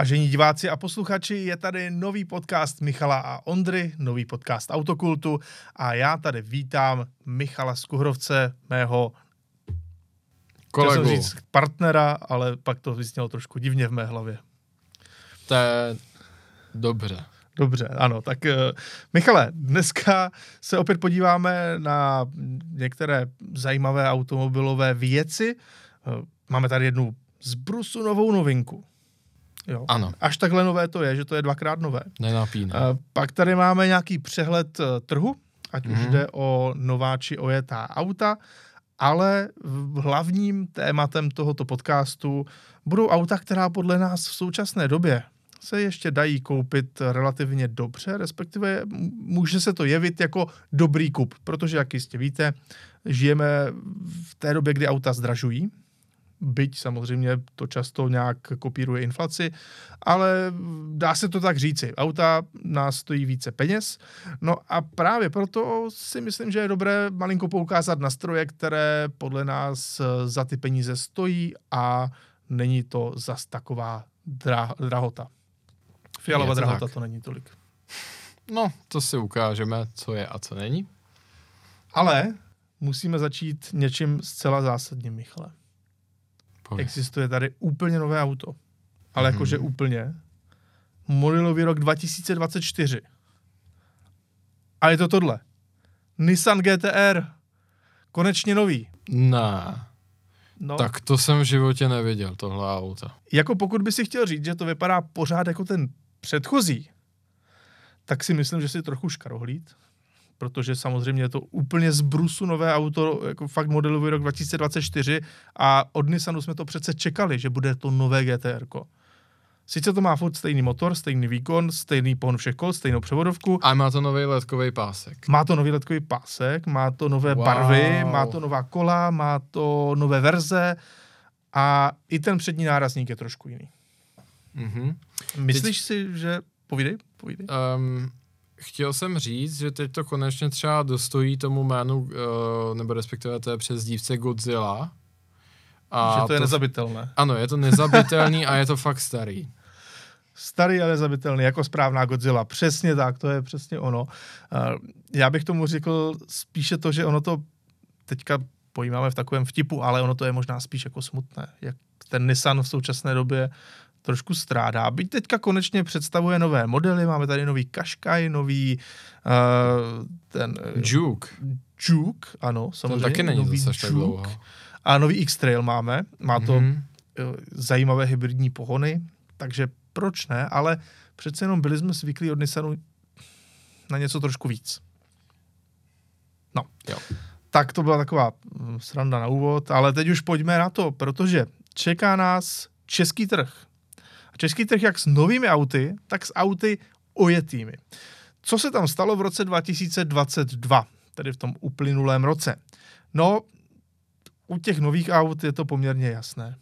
Vážení diváci a posluchači, je tady nový podcast Michala a Ondry, nový podcast Autokultu a já tady vítám Michala Skuhrovce, mého Kolegu. jsem říct partnera, ale pak to vysnělo trošku divně v mé hlavě. To je dobře. Dobře, ano, tak uh, Michale, dneska se opět podíváme na některé zajímavé automobilové věci. Uh, máme tady jednu z Brusu novou novinku. Jo. Ano. Až takhle nové to je, že to je dvakrát nové. Nenapíná. Uh, pak tady máme nějaký přehled uh, trhu, ať už Mhm. jde o nová či ojetá auta, ale hlavním tématem tohoto podcastu budou auta, která podle nás v současné době se ještě dají koupit relativně dobře, respektive může se to jevit jako dobrý kup, protože, jak jistě víte, žijeme v té době, kdy auta zdražují, byť samozřejmě to často nějak kopíruje inflaci, ale dá se to tak říci. Auta nás stojí více peněz, no a právě proto si myslím, že je dobré malinko poukázat na stroje, které podle nás eh, za ty peníze stojí a není to zas taková dra- drahota. Fialová to drahota tak. to není tolik. No, to si ukážeme, co je a co není. Ale musíme začít něčím zcela zásadním, Michale. Pověz. Existuje tady úplně nové auto. Ale Mhm. jakože úplně. Modelový rok 2024. A je to tohle. Nissan GTR. Konečně nový. Ne, No, tak to jsem v životě neviděl, tohle auto. jako pokud by si chtěl říct, že to vypadá pořád jako ten předchozí, tak si myslím, že si trochu škarohlíd, protože samozřejmě je to úplně z brusu nové auto, jako fakt modelový rok 2024 a od Nissanu jsme to přece čekali, že bude to nové GTR. Sice to má furt stejný motor, stejný výkon, stejný pohon všech kol, stejnou převodovku, A má to nový letkový pásek. má to nový letkový pásek, má to nové Wow. barvy, má to nová kola, má to nové verze a i ten přední nárazník je trošku jiný. Mhm. Myslíš si, že... Povídej, povídej. Um, chtěl jsem říct, že teď to konečně třeba dostojí tomu jménu, uh, nebo respektive té přezdívce Godzilla. A že to je nezabitelné. Ano, je to nezabitelný a je to fakt starý. Starý a nezabitelný, jako správná Godzilla. Přesně tak, to je přesně ono. Uh, Já bych tomu řekl spíše to, že ono to teďka pojímáme v takovém vtipu, ale ono to je možná spíš jako smutné. Jak ten Nissan v současné době trošku strádá. Byť teďka konečně představuje nové modely, máme tady nový Qashqai, nový uh, ten uh, Juke. Juke, ano, To samozřejmě. taky není nový zase tak Juke. dlouho. A nový X-Trail máme, má to Mhm. eh, zajímavé hybridní pohony, takže proč ne, ale přece jenom byli jsme zvyklí od Nissanu na něco trošku víc. No, Jo. tak to byla taková mm, sranda na úvod, ale teď už pojďme na to, protože čeká nás český trh. Český trh jak s novými auty, tak s auty ojetými. Co se tam stalo v roce 2022, tedy v tom uplynulém roce? No, u těch nových aut je to poměrně jasné.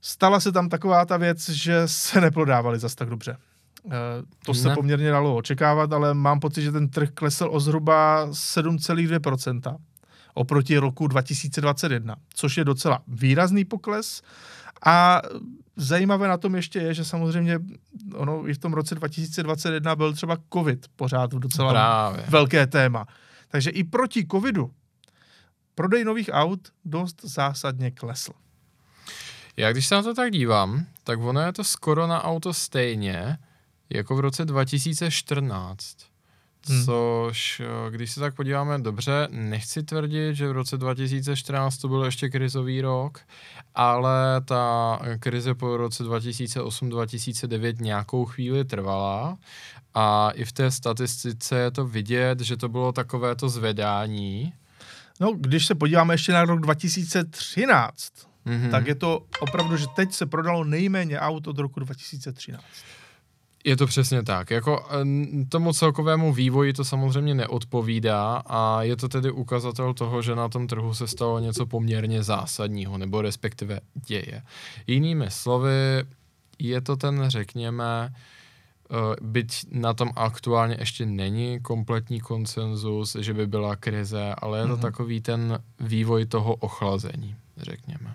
Stala se tam taková ta věc, že se neprodávaly zas tak dobře. Eh, To se Ne. poměrně dalo očekávat, ale mám pocit, že ten trh klesl o zhruba 7,2% oproti roku 2021, což je docela výrazný pokles. A zajímavé na tom ještě je, že samozřejmě ono i v tom roce 2021 byl třeba covid pořád docela Právě. velké téma. Takže i proti covidu prodej nových aut dost zásadně klesl. Já když se na to tak dívám, tak ono je to skoro na auto stejně, jako v roce 2014. Hmm. Což, eh, když se tak podíváme dobře, nechci tvrdit, že v roce 2014 to byl ještě krizový rok, ale ta krize po roce 2008-2009 nějakou chvíli trvala a i v té statistice je to vidět, že to bylo takové to zvedání. No, když se podíváme ještě na rok 2013, Mhm. hmm. tak je to opravdu, že teď se prodalo nejméně aut od roku 2013. Je to přesně tak. Jako eh, tomu celkovému vývoji to samozřejmě neodpovídá a je to tedy ukazatel toho, že na tom trhu se stalo něco poměrně zásadního, nebo respektive děje. Jinými slovy, je to ten, řekněme, eh, byť na tom aktuálně ještě není kompletní konsenzus, že by byla krize, ale je to Mhm. takový ten vývoj toho ochlazení, řekněme.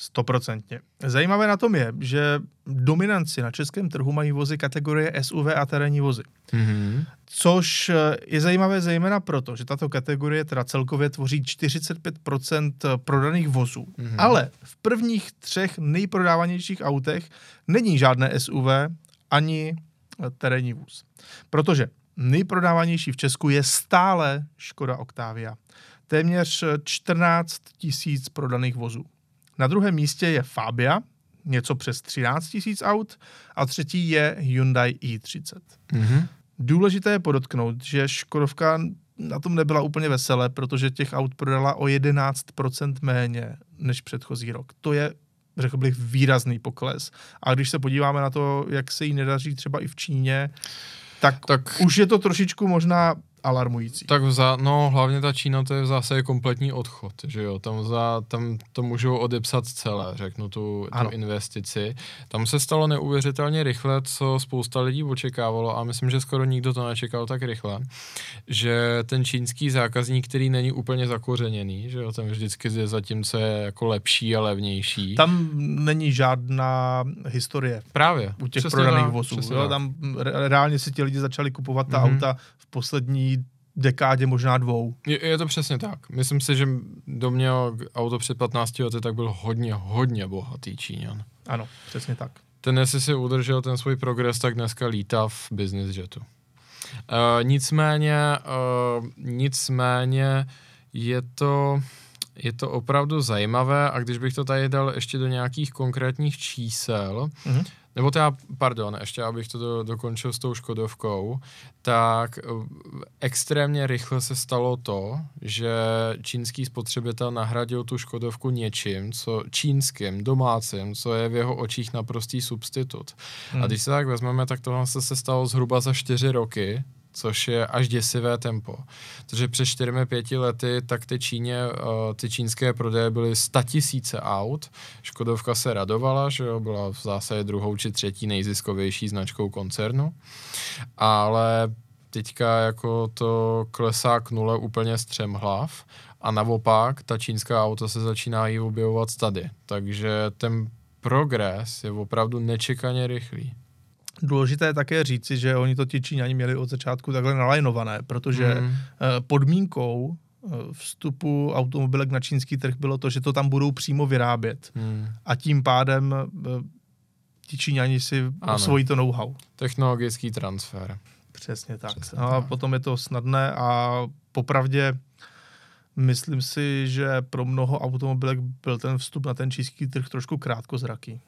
Stoprocentně. Zajímavé na tom je, že dominanci na českém trhu mají vozy kategorie SUV a terénní vozy. Mm-hmm. Což eh, je zajímavé zejména proto, že tato kategorie teda celkově tvoří 45% prodaných vozů. Mm-hmm. Ale v prvních třech nejprodávanějších autech není žádné SUV ani terénní vůz. Protože nejprodávanější v Česku je stále Škoda Octavia. Téměř 14 tisíc prodaných vozů. Na druhém místě je Fabia, něco přes 13 tisíc aut a třetí je Hyundai i30. Mm-hmm. Důležité je podotknout, že Škodovka na tom nebyla úplně veselé, protože těch aut prodala o 11% méně než předchozí rok. To je, řekl bych, výrazný pokles. A když se podíváme na to, jak se jí nedaří třeba i v Číně, tak, tak už je to trošičku možná alarmující. Tak za, no hlavně ta Čína to je v zásadě kompletní odchod, že jo, tam, za, tam to můžou odepsat celé, řeknu tu, tu investici. Tam se stalo neuvěřitelně rychle, co spousta lidí očekávalo a myslím, že skoro nikdo to nečekal tak rychle, že ten čínský zákazník, který není úplně zakořeněný, že jo, ten vždycky je zatím, co je jako lepší a levnější. Tam není žádná historie. Právě. U těch prodaných vozů. Jo, tam reálně si ti lidi začali kupovat ta mm-hmm. auta poslední dekádě, možná dvou. Je, je to přesně tak. Myslím si, že do mě auto před 15 lety tak byl hodně, hodně bohatý Číňan. Ano, přesně tak. Ten, jestli si udržel ten svůj progres, tak dneska lítá v business jetu. Uh, nicméně, uh, nicméně je to, je to opravdu zajímavé a když bych to tady dal ještě do nějakých konkrétních čísel, mm-hmm. Nebo teda, pardon, ještě abych to do, dokončil s tou Škodovkou, tak eh, extrémně rychle se stalo to, že čínský spotřebitel nahradil tu Škodovku něčím, co čínským, domácím, co je v jeho očích naprostý substitut. Hmm. A když se tak vezmeme, tak tohle se stalo zhruba za čtyři roky, což je až děsivé tempo. Protože před 4-5 lety tak ty Číně, uh, ty čínské prodeje byly 100 tisíce aut, Škodovka se radovala, že jo, byla v zásadě druhou či třetí nejziskovější značkou koncernu, ale teďka jako to klesá k nule úplně střemhlav a naopak ta čínská auta se začínají objevovat tady. Takže ten progres je opravdu nečekaně rychlý. Důležité je také říci, že oni to ti Číňani měli od začátku takhle nalajnované, protože mm. podmínkou eh, vstupu automobilek na čínský trh bylo to, že to tam budou přímo vyrábět. Mm. A tím pádem eh, ti Číňani si ano. osvojí to know-how. Technologický transfer. Přesně tak. Přesně a tak. potom je to snadné a popravdě myslím si, že pro mnoho automobilek byl ten vstup na ten čínský trh trošku krátkozraký.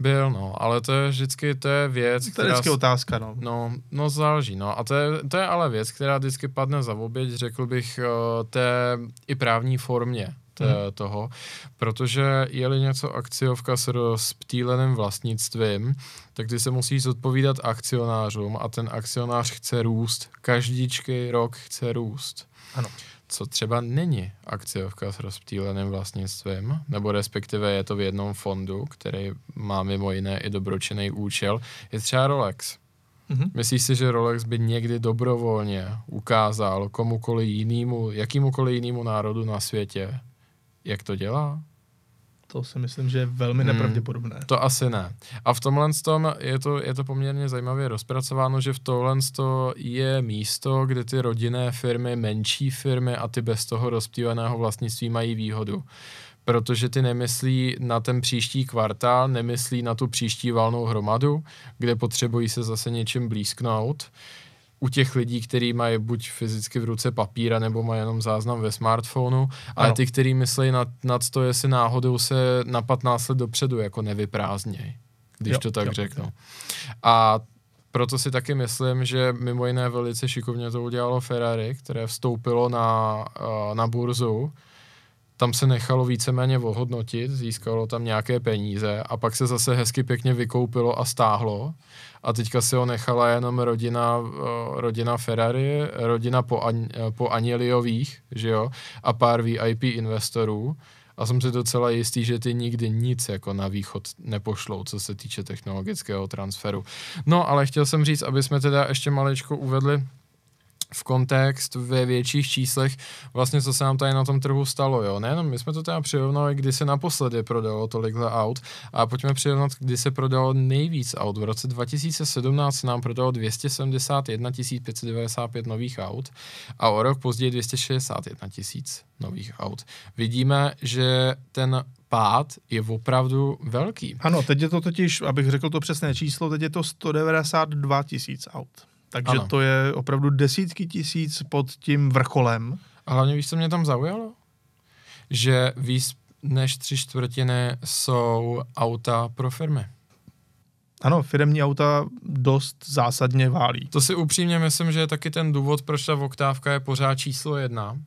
Byl, no, ale to je vždycky, to je věc, To je vždycky otázka, no. No, no záleží, no. A to je, to je ale věc, která vždycky padne za oběť, řekl bych, uh, té i právní formě té, hmm. toho, protože je-li něco akciovka s rozptýleným vlastnictvím, tak ty se musíš zodpovídat akcionářům a ten akcionář chce růst. Každíčky rok chce růst. Ano co třeba není akciovka s rozptýleným vlastnictvím, nebo respektive je to v jednom fondu, který má mimo jiné i dobročený účel, je třeba Rolex. Mm-hmm. Myslíš si, že Rolex by někdy dobrovolně ukázal komukoliv jinému, jakýmukoliv jinému národu na světě, jak to dělá? To si myslím, že je velmi hmm, nepravděpodobné. To asi ne. A v tomhle tom je to, je to poměrně zajímavě rozpracováno, že v tomhle je místo, kde ty rodinné firmy, menší firmy a ty bez toho rozptýleného vlastnictví mají výhodu protože ty nemyslí na ten příští kvartál, nemyslí na tu příští valnou hromadu, kde potřebují se zase něčím blízknout, u těch lidí, kteří mají buď fyzicky v ruce papíra, nebo mají jenom záznam ve smartphonu, ale ano. ty, kteří myslí nad, nad to, jestli náhodou se na 15 let dopředu jako nevyprázdnějí, když jo, to tak jo, řeknu. Jo. A proto si taky myslím, že mimo jiné velice šikovně to udělalo Ferrari, které vstoupilo na, eh, na burzu, tam se nechalo víceméně ohodnotit, získalo tam nějaké peníze a pak se zase hezky pěkně vykoupilo a stáhlo a teďka si ho nechala jenom rodina, eh, rodina Ferrari, rodina po, An, eh, po Anieliových, že jo, a pár VIP investorů a jsem si docela jistý, že ty nikdy nic jako na východ nepošlou, co se týče technologického transferu. No, ale chtěl jsem říct, aby jsme teda ještě malečko uvedli v kontext ve větších číslech vlastně, co se nám tady na tom trhu stalo, jo. Nejenom my jsme to teda přirovnali, kdy se naposledy prodalo tolikhle aut a pojďme přirovnat, kdy se prodalo nejvíc aut. V roce 2017 se nám prodalo 271 595 nových aut a o rok později 261 tisíc nových aut. Vidíme, že ten pád je opravdu velký. Ano, teď je to totiž, abych řekl to přesné číslo, teď je to 192 tisíc aut. Takže ano. to je opravdu desítky tisíc pod tím vrcholem. A hlavně víš, co mě tam zaujalo? Že víc než tři čtvrtiny jsou auta pro firmy. Ano, firmní auta dost zásadně válí. To si upřímně myslím, že je taky ten důvod, proč ta oktávka je pořád číslo jedna.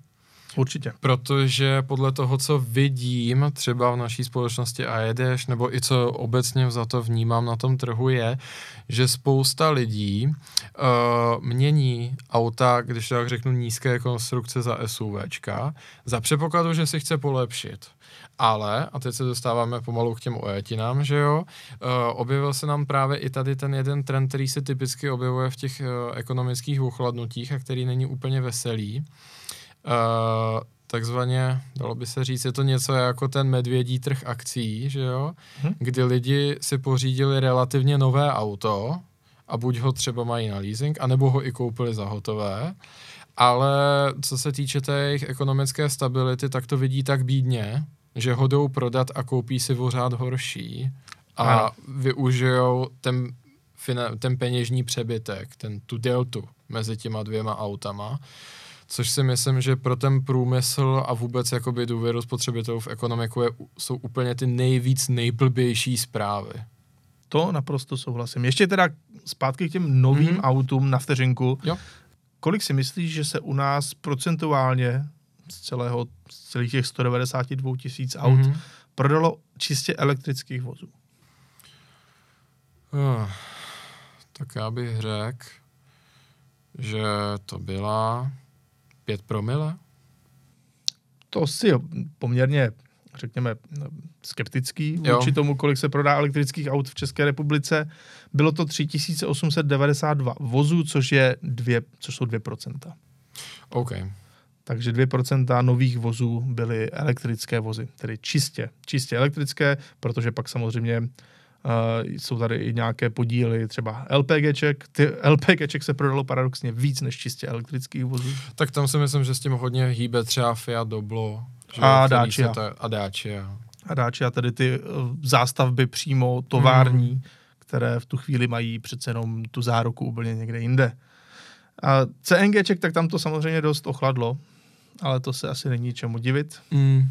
Určitě. Protože podle toho, co vidím třeba v naší společnosti a jedeš, nebo i co obecně za to vnímám na tom trhu, je, že spousta lidí uh, mění auta, když tak řeknu nízké konstrukce za SUVčka, za předpokladu, že si chce polepšit. Ale, a teď se dostáváme pomalu k těm ojetinám, že jo, uh, objevil se nám právě i tady ten jeden trend, který se typicky objevuje v těch uh, ekonomických uchladnutích a který není úplně veselý. Uh, takzvaně, dalo by se říct, je to něco jako ten medvědí trh akcí, že jo, hmm. kdy lidi si pořídili relativně nové auto a buď ho třeba mají na leasing, anebo ho i koupili za hotové, ale co se týče té jejich ekonomické stability, tak to vidí tak bídně, že ho jdou prodat a koupí si pořád horší a ano. využijou ten, ten peněžní přebytek, ten tu deltu mezi těma dvěma autama což si myslím, že pro ten průmysl a vůbec jakoby důvěru spotřebitelů v ekonomiku je, jsou úplně ty nejvíc nejblbější zprávy. To naprosto souhlasím. Ještě teda zpátky k těm novým mm-hmm. autům na vteřinku. Jo. Kolik si myslíš, že se u nás procentuálně z, celého, z celých těch 192 tisíc aut mm-hmm. prodalo čistě elektrických vozů? Uh, tak já bych řekl, že to byla 5 promile? To si poměrně, řekněme, skeptický vůči tomu, kolik se prodá elektrických aut v České republice. Bylo to 3892 vozů, což, je dvě, což jsou 2%. OK. Takže 2% nových vozů byly elektrické vozy, tedy čistě, čistě elektrické, protože pak samozřejmě jsou tady i nějaké podíly, třeba LPGček. Ty LPGček se prodalo paradoxně víc než čistě elektrických vozů. Tak tam si myslím, že s tím hodně hýbe třeba Fiat Doblo. Že a Dacia. Ta, a Dacia. A Dacia, tedy ty uh, zástavby přímo tovární, hmm. které v tu chvíli mají přece jenom tu záruku úplně někde jinde. A CNGček, tak tam to samozřejmě dost ochladlo, ale to se asi není čemu divit. Hmm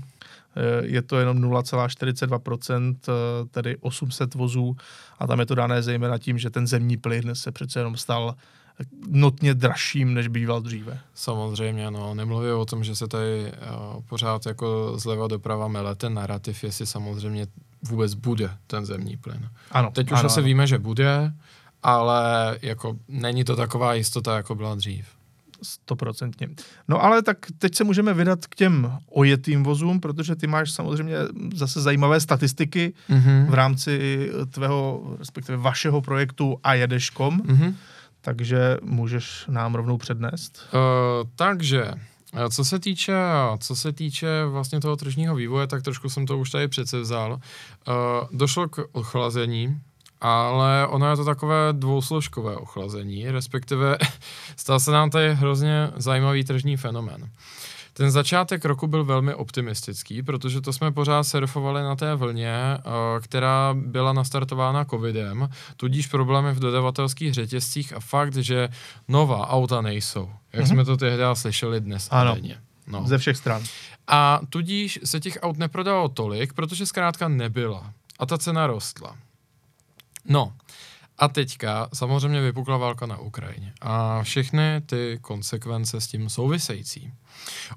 je to jenom 0,42%, eh, tedy 800 vozů a tam je to dané zejména tím, že ten zemní plyn se přece jenom stal notně dražším, než býval dříve. Samozřejmě, no. Nemluví o tom, že se tady uh, pořád jako zleva doprava mele ten narrativ, jestli samozřejmě vůbec bude ten zemní plyn. Ano. Teď už ano, asi ano. víme, že bude, ale jako není to taková jistota, jako byla dřív. Stoprocentně. No ale tak teď se můžeme vydat k těm ojetým vozům, protože ty máš samozřejmě zase zajímavé statistiky mm-hmm. v rámci tvého, respektive vašeho projektu a jedeš.com, mm-hmm. takže můžeš nám rovnou přednést. Uh, takže eh, co se týče, co se týče vlastně toho tržního vývoje, tak trošku jsem to už tady přece vzal. Uh, došlo k ochlazení ale ono je to takové dvousložkové ochlazení, respektive stal se nám tady hrozně zajímavý tržní fenomén. Ten začátek roku byl velmi optimistický, protože to jsme pořád surfovali na té vlně, eh, která byla nastartována covidem, tudíž problémy v dodavatelských řetězcích a fakt, že nová auta nejsou, jak mm-hmm. jsme to tehdy slyšeli dnes ano. denně. No. Ze všech stran. A tudíž se těch aut neprodalo tolik, protože zkrátka nebyla. A ta cena rostla. No, a teďka samozřejmě vypukla válka na Ukrajině a všechny ty konsekvence s tím související.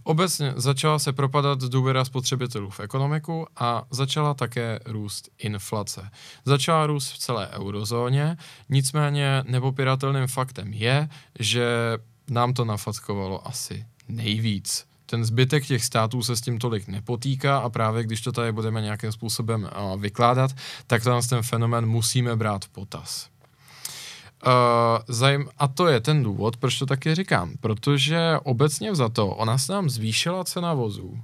Obecně začala se propadat důvěra spotřebitelů v ekonomiku a začala také růst inflace. Začala růst v celé eurozóně, nicméně nepopiratelným faktem je, že nám to nafackovalo asi nejvíc ten zbytek těch států se s tím tolik nepotýká a právě když to tady budeme nějakým způsobem uh, vykládat, tak ten fenomén musíme brát v potaz. zajím, a to je ten důvod, proč to taky říkám. Protože obecně za to, ona se nám zvýšila cena vozů.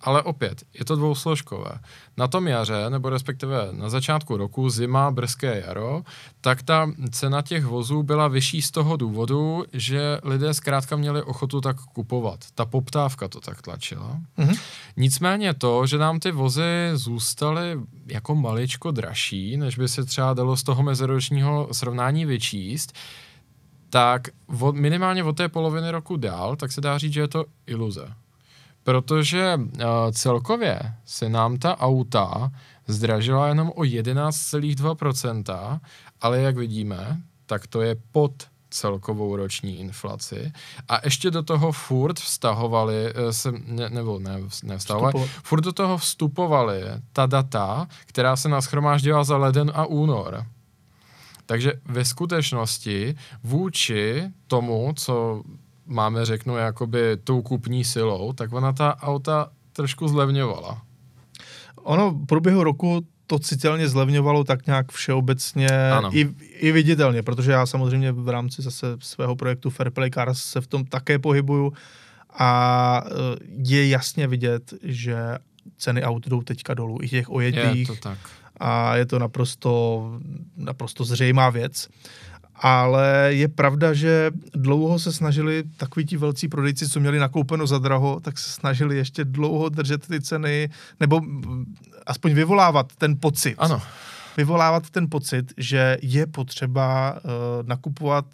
Ale opět, je to dvousložkové. Na tom jaře, nebo respektive na začátku roku, zima, brzké jaro, tak ta cena těch vozů byla vyšší z toho důvodu, že lidé zkrátka měli ochotu tak kupovat. Ta poptávka to tak tlačila. Mm-hmm. Nicméně to, že nám ty vozy zůstaly jako maličko dražší, než by se třeba dalo z toho meziročního srovnání vyčíst, tak od, minimálně od té poloviny roku dál, tak se dá říct, že je to iluze protože uh, celkově se nám ta auta zdražila jenom o 11,2%, ale jak vidíme, tak to je pod celkovou roční inflaci. A ještě do toho furt vztahovali, eh, se, ne, nebo ne, nevztahovali, furt do toho vstupovali ta data, která se naschromáždila za leden a únor. Takže ve skutečnosti vůči tomu, co máme, řeknu, jakoby tou kupní silou, tak ona ta auta trošku zlevňovala. Ono v průběhu roku to citelně zlevňovalo tak nějak všeobecně i, i viditelně, protože já samozřejmě v rámci zase svého projektu Fairplay Cars se v tom také pohybuju a e, je jasně vidět, že ceny aut jdou teďka dolů, i těch ojetých. Je to tak. A je to naprosto, naprosto zřejmá věc ale je pravda, že dlouho se snažili takoví ti velcí prodejci, co měli nakoupeno za draho, tak se snažili ještě dlouho držet ty ceny, nebo aspoň vyvolávat ten pocit. Ano. Vyvolávat ten pocit, že je potřeba uh, nakupovat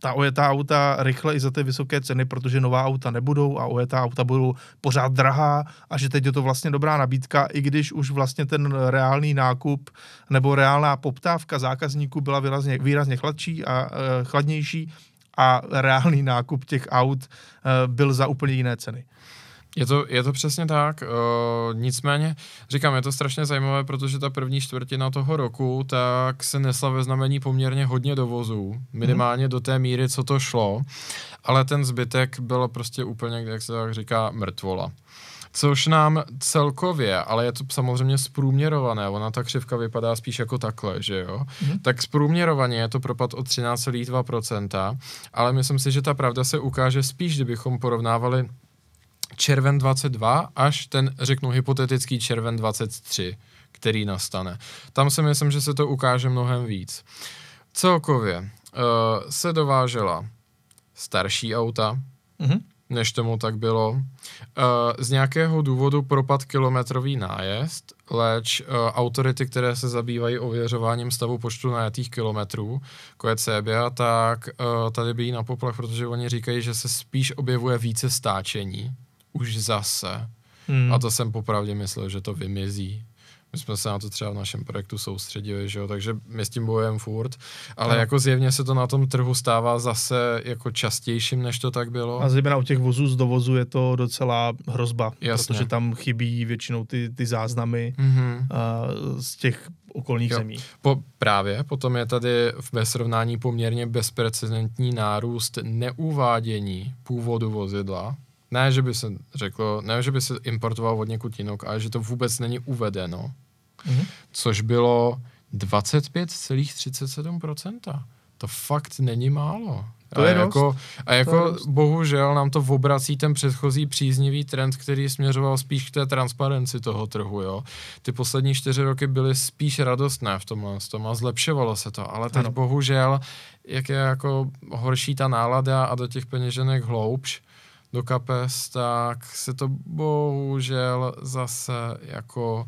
ta ojetá auta rychle i za ty vysoké ceny, protože nová auta nebudou a ojetá auta budou pořád drahá a že teď je to vlastně dobrá nabídka, i když už vlastně ten reálný nákup nebo reálná poptávka zákazníků byla výrazně, výrazně chladší a e, chladnější a reálný nákup těch aut e, byl za úplně jiné ceny. Je to, je to přesně tak, uh, nicméně říkám, je to strašně zajímavé, protože ta první čtvrtina toho roku tak se nesla ve znamení poměrně hodně dovozů, minimálně do té míry, co to šlo, ale ten zbytek bylo prostě úplně, jak se tak říká, mrtvola. Což nám celkově, ale je to samozřejmě zprůměrované, ona ta křivka vypadá spíš jako takhle, že jo, mm. tak zprůměrovaně je to propad o 13,2%, ale myslím si, že ta pravda se ukáže spíš, kdybychom porovnávali červen 22 až ten, řeknu, hypotetický červen 23, který nastane. Tam si myslím, že se to ukáže mnohem víc. Celkově uh, se dovážela starší auta, mm-hmm. než tomu tak bylo. Uh, z nějakého důvodu propad kilometrový nájezd, leč uh, autority, které se zabývají ověřováním stavu počtu najetých kilometrů, jako je CBA, tak uh, tady by na poplach, protože oni říkají, že se spíš objevuje více stáčení už zase. Hmm. A to jsem popravdě myslel, že to vymizí. My jsme se na to třeba v našem projektu soustředili, že jo? takže my s tím bojujeme furt, ale no. jako zjevně se to na tom trhu stává zase jako častějším, než to tak bylo. A zejména u těch vozů z dovozu je to docela hrozba, Jasně. protože tam chybí většinou ty, ty záznamy mm-hmm. uh, z těch okolních jo. zemí. Po, právě, potom je tady v srovnání poměrně bezprecedentní nárůst neuvádění původu vozidla, ne, že by se řeklo, ne, že by se importoval od někud jinok, ale že to vůbec není uvedeno. Mm-hmm. Což bylo 25,37%. To fakt není málo. To je a jako, a jako bohužel nám to obrací ten předchozí příznivý trend, který směřoval spíš k té transparenci toho trhu. Jo. Ty poslední čtyři roky byly spíš radostné v tomhle tom a zlepšovalo se to, ale teď ano. bohužel, jak je jako horší ta nálada a do těch peněženek hloubš, do kapes, tak se to bohužel zase jako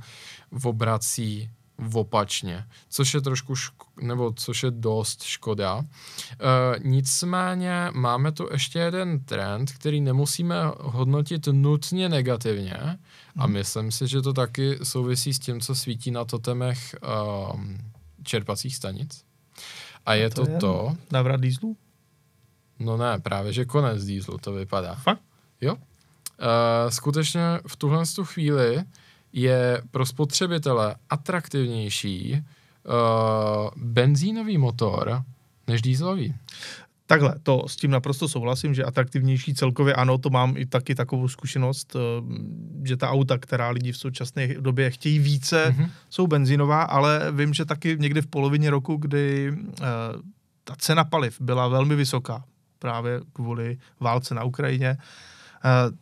obrací opačně, což je trošku, ško- nebo což je dost škoda. E, nicméně máme tu ještě jeden trend, který nemusíme hodnotit nutně negativně a hmm. myslím si, že to taky souvisí s tím, co svítí na totemech um, čerpacích stanic. A je to, to je to... Navrat dýzlu? No ne, právě, že konec dýzlu to vypadá. Fakt? Jo. Uh, skutečně v tuhle chvíli je pro spotřebitele atraktivnější uh, benzínový motor než dýzlový. Takhle, to s tím naprosto souhlasím, že atraktivnější celkově ano, to mám i taky takovou zkušenost, uh, že ta auta, která lidi v současné době chtějí více, mm-hmm. jsou benzínová, ale vím, že taky někdy v polovině roku, kdy uh, ta cena paliv byla velmi vysoká právě kvůli válce na Ukrajině. Eh,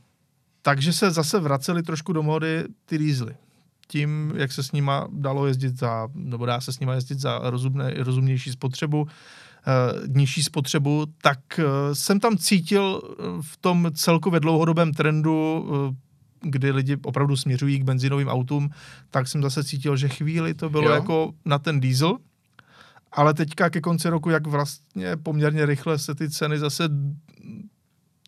takže se zase vraceli trošku do mody ty dýzly. Tím, jak se s nima dalo jezdit za, nebo dá se s nima jezdit za rozumné, rozumnější spotřebu, eh, nižší spotřebu, tak eh, jsem tam cítil v tom celkově dlouhodobém trendu kdy lidi opravdu směřují k benzinovým autům, tak jsem zase cítil, že chvíli to bylo jo. jako na ten diesel, ale teďka ke konci roku, jak vlastně poměrně rychle se ty ceny zase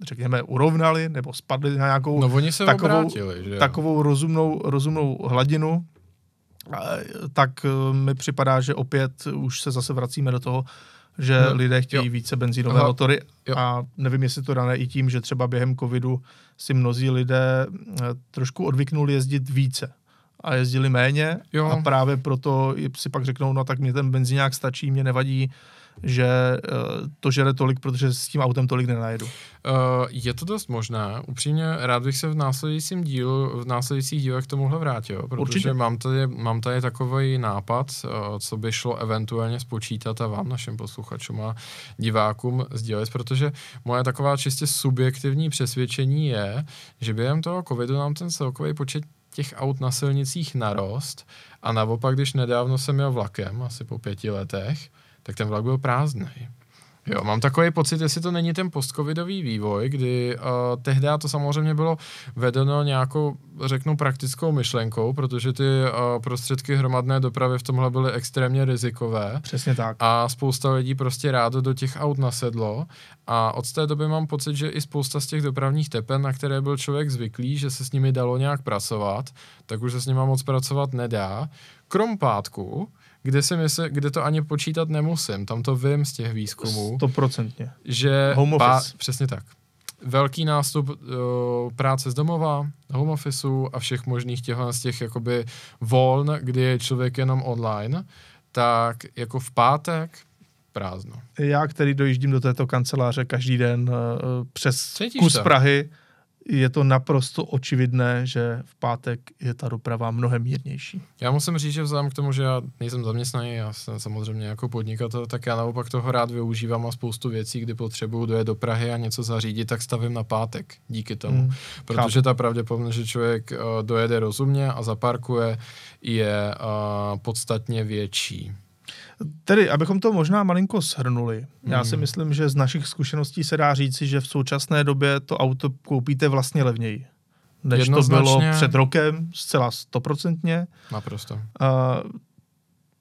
řekněme, urovnali nebo spadly na nějakou no, oni se takovou, obrátili, že takovou rozumnou, rozumnou hladinu, tak eh, mi připadá, že opět už se zase vracíme do toho, že no, lidé chtějí jo. více benzínové Aha, motory. Jo. a nevím, jestli to dané i tím, že třeba během covidu si mnozí lidé eh, trošku odvyknuli jezdit více a jezdili méně jo. a právě proto si pak řeknou, no tak mě ten benzínák stačí, mě nevadí, že uh, to žere tolik, protože s tím autem tolik nenajedu. Uh, je to dost možné. Upřímně rád bych se v následujícím dílu, v následujících dílech k tomuhle vrátil, protože Určitě. mám tady, mám tady takový nápad, uh, co by šlo eventuálně spočítat a vám, našim posluchačům a divákům sdělit, protože moje taková čistě subjektivní přesvědčení je, že během toho covidu nám ten celkový počet těch aut na silnicích narost a naopak, když nedávno jsem jel vlakem, asi po pěti letech, tak ten vlak byl prázdný. Jo, mám takový pocit, jestli to není ten postcovidový vývoj, kdy uh, tehdy to samozřejmě bylo vedeno nějakou, řeknu, praktickou myšlenkou, protože ty uh, prostředky hromadné dopravy v tomhle byly extrémně rizikové. Přesně tak. A spousta lidí prostě rádo do těch aut nasedlo a od té doby mám pocit, že i spousta z těch dopravních tepen, na které byl člověk zvyklý, že se s nimi dalo nějak pracovat, tak už se s nimi moc pracovat nedá. Krom pátku, kde, si mysl, kde to ani počítat nemusím, tam to vím z těch výzkumů. Stoprocentně. Že home office. Pá, přesně tak. Velký nástup uh, práce z domova, home officeu a všech možných těch, z těch jakoby voln, kdy je člověk jenom online, tak jako v pátek prázdno. Já, který dojíždím do této kanceláře každý den uh, přes Cítíš kus to? Prahy, je to naprosto očividné, že v pátek je ta doprava mnohem mírnější. Já musím říct, že vzhledem k tomu, že já nejsem zaměstnaný, já jsem samozřejmě jako podnikatel, tak já naopak toho rád využívám a spoustu věcí, kdy potřebuju dojet do Prahy a něco zařídit, tak stavím na pátek díky tomu. Hmm, Protože chápu. ta pravděpodobnost, že člověk uh, dojede rozumně a zaparkuje, je uh, podstatně větší. Tedy, abychom to možná malinko shrnuli, hmm. já si hmm. myslím, že z našich zkušeností se dá říci, že v současné době to auto koupíte vlastně levněji. Než to bylo před rokem, zcela stoprocentně. Naprosto. A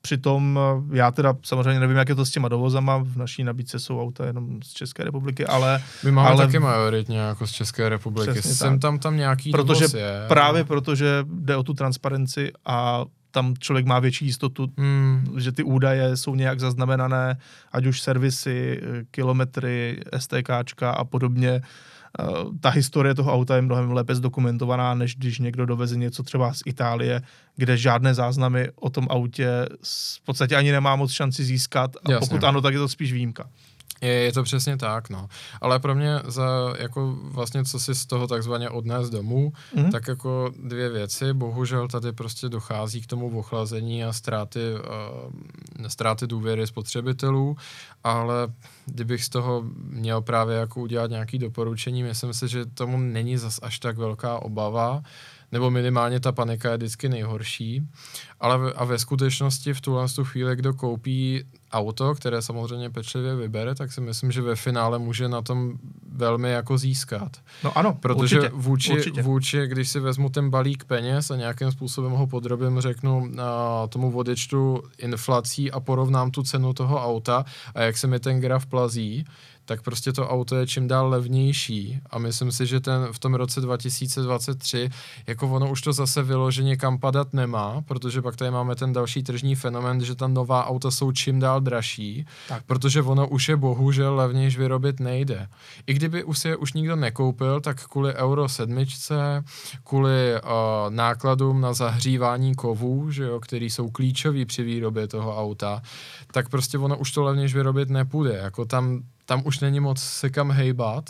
přitom já teda samozřejmě nevím, jak je to s těma dovozama, v naší nabídce jsou auta jenom z České republiky, ale... My máme ale, taky majoritně jako z České republiky, jsem tam tam nějaký protože dovoz je. Právě protože jde o tu transparenci a tam člověk má větší jistotu, hmm. že ty údaje jsou nějak zaznamenané, ať už servisy, kilometry, STKčka a podobně. Eh, ta historie toho auta je mnohem lépe zdokumentovaná, než když někdo doveze něco třeba z Itálie, kde žádné záznamy o tom autě v podstatě ani nemá moc šanci získat a Jasně. pokud ano, tak je to spíš výjimka. Je, je to přesně tak, no. Ale pro mě za, jako vlastně, co si z toho takzvaně odnést domů, mm-hmm. tak jako dvě věci. Bohužel tady prostě dochází k tomu ochlazení a ztráty, uh, ztráty důvěry spotřebitelů, ale kdybych z toho měl právě jako udělat nějaký doporučení, myslím si, že tomu není zas až tak velká obava, nebo minimálně ta panika je vždycky nejhorší, ale a ve skutečnosti v tuhle chvíli, kdo koupí auto, které samozřejmě pečlivě vybere, tak si myslím, že ve finále může na tom velmi jako získat. No ano, Protože určitě, vůči, určitě. vůči, když si vezmu ten balík peněz a nějakým způsobem ho podrobím, řeknu a tomu odečtu inflací a porovnám tu cenu toho auta a jak se mi ten graf plazí, tak prostě to auto je čím dál levnější a myslím si, že ten v tom roce 2023, jako ono už to zase vyloženě kam padat nemá, protože pak tady máme ten další tržní fenomen, že ta nová auta jsou čím dál dražší, tak. protože ono už je bohužel levnější vyrobit nejde. I kdyby už si je už nikdo nekoupil, tak kvůli Euro 7, kvůli uh, nákladům na zahřívání kovů, že jo, který jsou klíčový při výrobě toho auta, tak prostě ono už to levnější vyrobit nepůjde. Jako tam tam už není moc se kam hejbat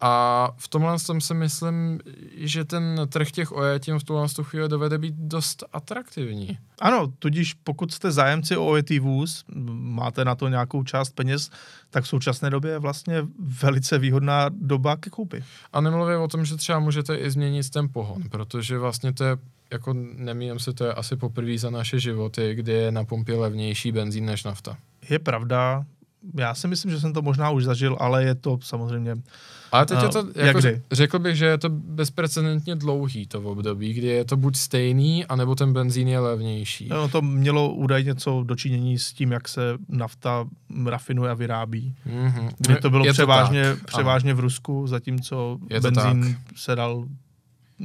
A v tomhle tom si myslím, že ten trh těch OE tím v tuhle chvíli dovede být dost atraktivní. Ano, tudíž pokud jste zájemci o OET vůz, máte na to nějakou část peněz, tak v současné době je vlastně velice výhodná doba ke koupi. A nemluvím o tom, že třeba můžete i změnit ten pohon, protože vlastně to je jako nemýlím se, to je asi poprvé za naše životy, kdy je na pumpě levnější benzín než nafta. Je pravda, já si myslím, že jsem to možná už zažil, ale je to samozřejmě ale teď je to, jako jak řekl bych, že je to bezprecedentně dlouhý to v období, kdy je to buď stejný, anebo ten benzín je levnější. No, to mělo údajně něco dočinění s tím, jak se nafta rafinuje a vyrábí. Mm-hmm. Kdy to bylo je převážně, to převážně v Rusku, zatímco je benzín se dal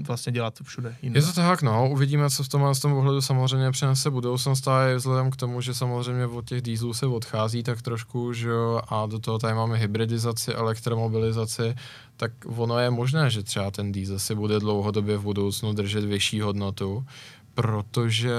vlastně dělat všude jinde. Je to tak, no, uvidíme, co v tom, z tom ohledu samozřejmě přinese budoucnost a vzhledem k tomu, že samozřejmě od těch dýzlů se odchází tak trošku, že jo, a do toho tady máme hybridizaci, elektromobilizaci, tak ono je možné, že třeba ten diesel si bude dlouhodobě v budoucnu držet vyšší hodnotu, protože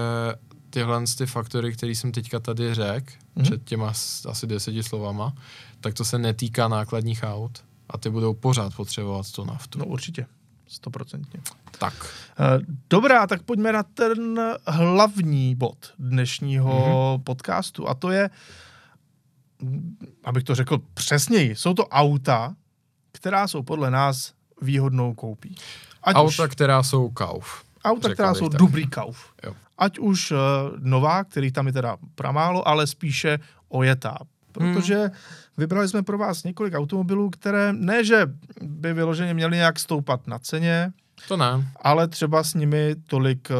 tyhle ty faktory, které jsem teďka tady řekl, mm-hmm. před těma asi deseti slovama, tak to se netýká nákladních aut a ty budou pořád potřebovat tu naftu. No určitě stoprocentně. Tak. Eh, dobrá, tak pojďme na ten hlavní bod dnešního mm-hmm. podcastu a to je, abych to řekl přesněji, jsou to auta, která jsou podle nás výhodnou koupí. Ať auta, už, která jsou kauf. Auta, která jsou tak. dobrý kauf. Jo. Ať už uh, nová, který tam je teda pramálo, ale spíše ojetá. Protože hmm Vybrali jsme pro vás několik automobilů, které ne, že by vyloženě měly nějak stoupat na ceně, to ne. Ale třeba s nimi tolik, eh,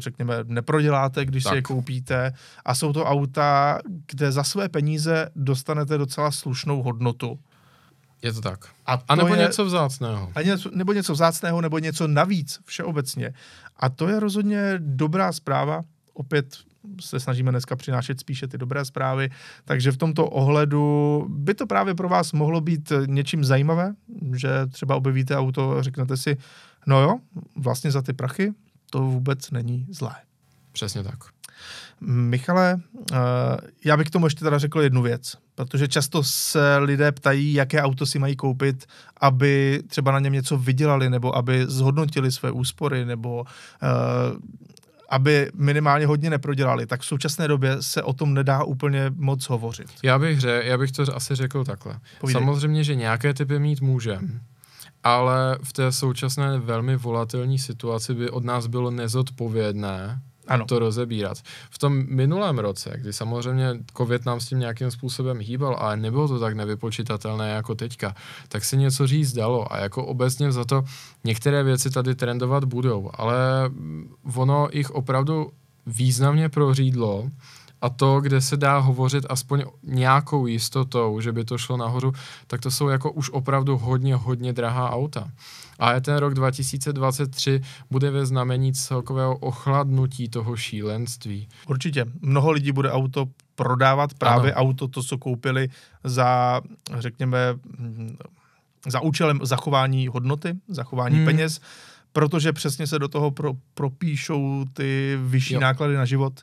řekněme, neproděláte, když tak. si je koupíte. A jsou to auta, kde za své peníze dostanete docela slušnou hodnotu. Je to tak. A, to a nebo je, něco vzácného. A něco, nebo něco vzácného, nebo něco navíc všeobecně. A to je rozhodně dobrá zpráva. Opět se snažíme dneska přinášet spíše ty dobré zprávy. Takže v tomto ohledu by to právě pro vás mohlo být něčím zajímavé, že třeba objevíte auto a řeknete si, no jo, vlastně za ty prachy to vůbec není zlé. Přesně tak. Michale, eh, já bych k tomu ještě teda řekl jednu věc, protože často se lidé ptají, jaké auto si mají koupit, aby třeba na něm něco vydělali, nebo aby zhodnotili své úspory, nebo uh, aby minimálně hodně neprodělali, tak v současné době se o tom nedá úplně moc hovořit. Já bych, ře, já bych to asi řekl takhle. Povídej. Samozřejmě, že nějaké typy mít můžeme, ale v té současné velmi volatilní situaci by od nás bylo nezodpovědné ano. to rozebírat. V tom minulém roce, kdy samozřejmě COVID nám s tím nějakým způsobem hýbal, ale nebylo to tak nevypočitatelné jako teďka, tak se něco říct dalo a jako obecně za to některé věci tady trendovat budou, ale ono jich opravdu významně prořídlo a to, kde se dá hovořit aspoň nějakou jistotou, že by to šlo nahoru, tak to jsou jako už opravdu hodně, hodně drahá auta. A ten rok 2023 bude ve znamení celkového ochladnutí toho šílenství. Určitě. Mnoho lidí bude auto prodávat, právě ano. auto, to, co koupili za, řekněme, za účelem zachování hodnoty, zachování hmm. peněz, protože přesně se do toho pro, propíšou ty vyšší jo. náklady na život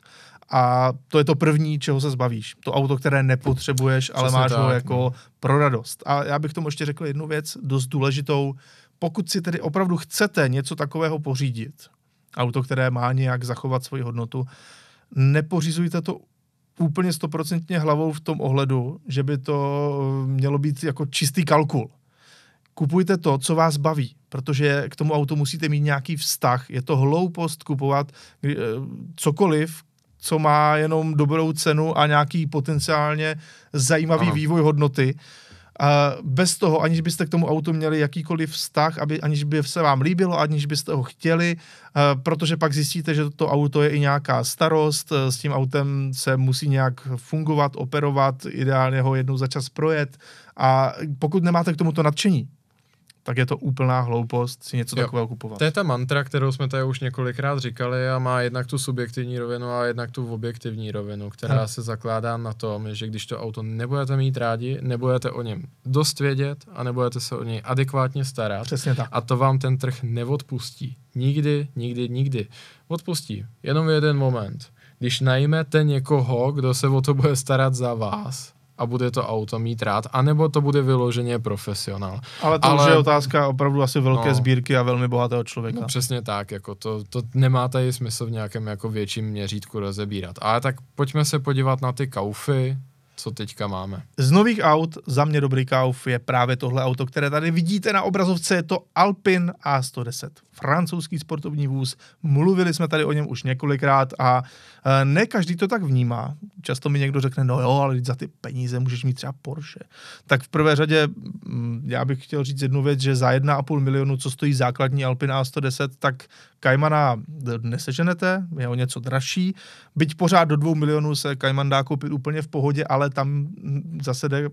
a to je to první, čeho se zbavíš. To auto, které nepotřebuješ, ale máš tak, ho jako no. pro radost. A já bych tomu ještě řekl jednu věc, dost důležitou. Pokud si tedy opravdu chcete něco takového pořídit, auto, které má nějak zachovat svoji hodnotu, nepořizujte to úplně stoprocentně hlavou v tom ohledu, že by to mělo být jako čistý kalkul. Kupujte to, co vás baví, protože k tomu autu musíte mít nějaký vztah. Je to hloupost kupovat eh, cokoliv, co má jenom dobrou cenu a nějaký potenciálně zajímavý ano. vývoj hodnoty. A bez toho, aniž byste k tomu autu měli jakýkoliv vztah, aby, aniž by se vám líbilo, aniž byste ho chtěli, protože pak zjistíte, že to auto je i nějaká starost, s tím autem se musí nějak fungovat, operovat, ideálně ho jednou za čas projet a pokud nemáte k tomuto nadšení, tak je to úplná hloupost si něco jo. takového kupovat. To je ta mantra, kterou jsme tady už několikrát říkali a má jednak tu subjektivní rovinu a jednak tu objektivní rovinu, která ano. se zakládá na tom, že když to auto nebudete mít rádi, nebudete o něm dost vědět a nebudete se o něj adekvátně starat. Přesně tak. A to vám ten trh neodpustí. Nikdy, nikdy, nikdy. Odpustí. Jenom v jeden moment. Když najmete někoho, kdo se o to bude starat za vás, a bude to auto mít rád, anebo to bude vyloženě profesionál. Ale to Ale... už je otázka opravdu asi velké no, sbírky a velmi bohatého člověka. No přesně tak, jako to, to nemá tady smysl v nějakém jako větším měřítku rozebírat. Ale tak pojďme se podívat na ty kaufy, co teďka máme. Z nových aut za mě dobrý kauf je právě tohle auto, které tady vidíte na obrazovce, je to Alpin A110 francouzský sportovní vůz. Mluvili jsme tady o něm už několikrát a ne každý to tak vnímá. Často mi někdo řekne, no jo, ale za ty peníze můžeš mít třeba Porsche. Tak v prvé řadě mm, já bych chtěl říct jednu věc, že za 1,5 milionu, co stojí základní Alpine A110, tak Kaimana neseženete, je o něco dražší. Byť pořád do 2 milionů se Kajman dá koupit úplně v pohodě, ale tam mm, zase jde e,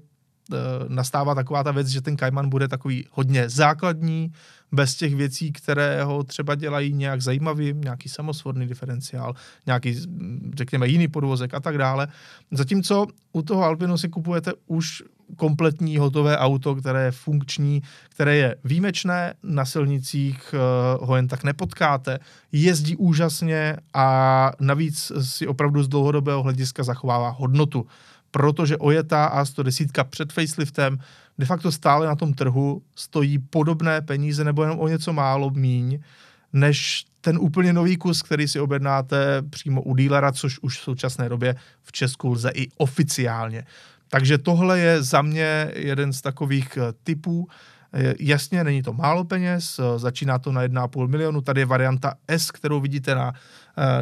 nastává taková ta věc, že ten Kajman bude takový hodně základní, bez těch věcí, které ho třeba dělají nějak zajímavý, nějaký samosvodný diferenciál, nějaký, řekněme, jiný podvozek a tak dále. Zatímco u toho Alpinu si kupujete už kompletní hotové auto, které je funkční, které je výjimečné, na silnicích uh, ho jen tak nepotkáte, jezdí úžasně a navíc si opravdu z dlouhodobého hlediska zachovává hodnotu protože ojetá A110 před faceliftem de facto stále na tom trhu stojí podobné peníze nebo jenom o něco málo míň, než ten úplně nový kus, který si objednáte přímo u dílera, což už v současné době v Česku lze i oficiálně. Takže tohle je za mě jeden z takových eh, typů. Eh, jasně, není to málo peněz, eh, začíná to na 1,5 milionu, tady je varianta S, kterou vidíte na,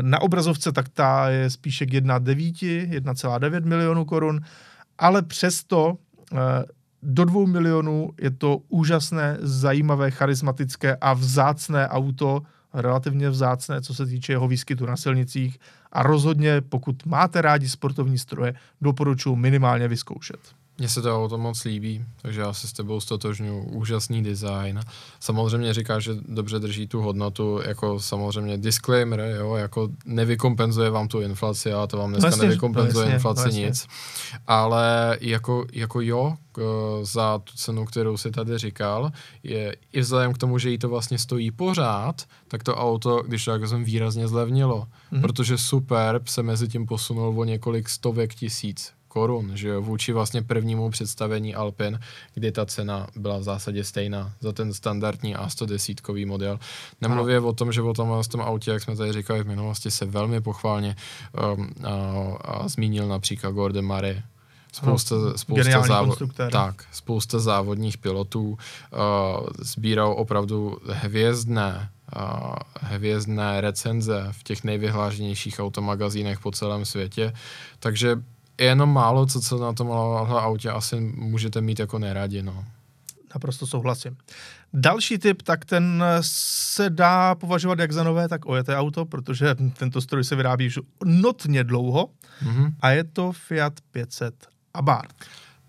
na obrazovce, tak ta je spíše k 1,9, 1,9 milionů korun, ale přesto do dvou milionů je to úžasné, zajímavé, charismatické a vzácné auto, relativně vzácné, co se týče jeho výskytu na silnicích. A rozhodně, pokud máte rádi sportovní stroje, doporučuji minimálně vyzkoušet. Mně se to auto moc líbí, takže já se s tebou stotožňuji. Úžasný design. Samozřejmě říká, že dobře drží tu hodnotu, jako samozřejmě disclaimer, jo, jako nevykompenzuje vám tu inflaci, a to vám dneska vlastně, nevykompenzuje vlastně, inflaci vlastně. nic. Ale jako, jako jo, za tu cenu, kterou si tady říkal, je i vzhledem k tomu, že jí to vlastně stojí pořád, tak to auto, když tak jsem výrazně zlevnilo, mm-hmm. protože Superb se mezi tím posunul o několik stovek tisíc korun, že jo, vůči vlastně prvnímu představení Alpin, kdy ta cena byla v zásadě stejná za ten standardní A110 model. Nemluvě o tom, že o tom, tom autě, jak jsme tady říkali v minulosti, se velmi pochválně um, a, a zmínil například Gordon Murray, spousta, no, spousta, závo- tak, spousta závodních pilotů uh, sbíral opravdu hvězdné uh, hvězdné recenze v těch nejvyhláženějších automagazínech po celém světě, takže jenom málo, co, co na tom autě asi můžete mít jako neradi, no. Naprosto souhlasím. Další typ, tak ten se dá považovat jak za nové, tak ojeté auto, protože tento stroj se vyrábí už notně dlouho mm-hmm. a je to Fiat 500 Abarth.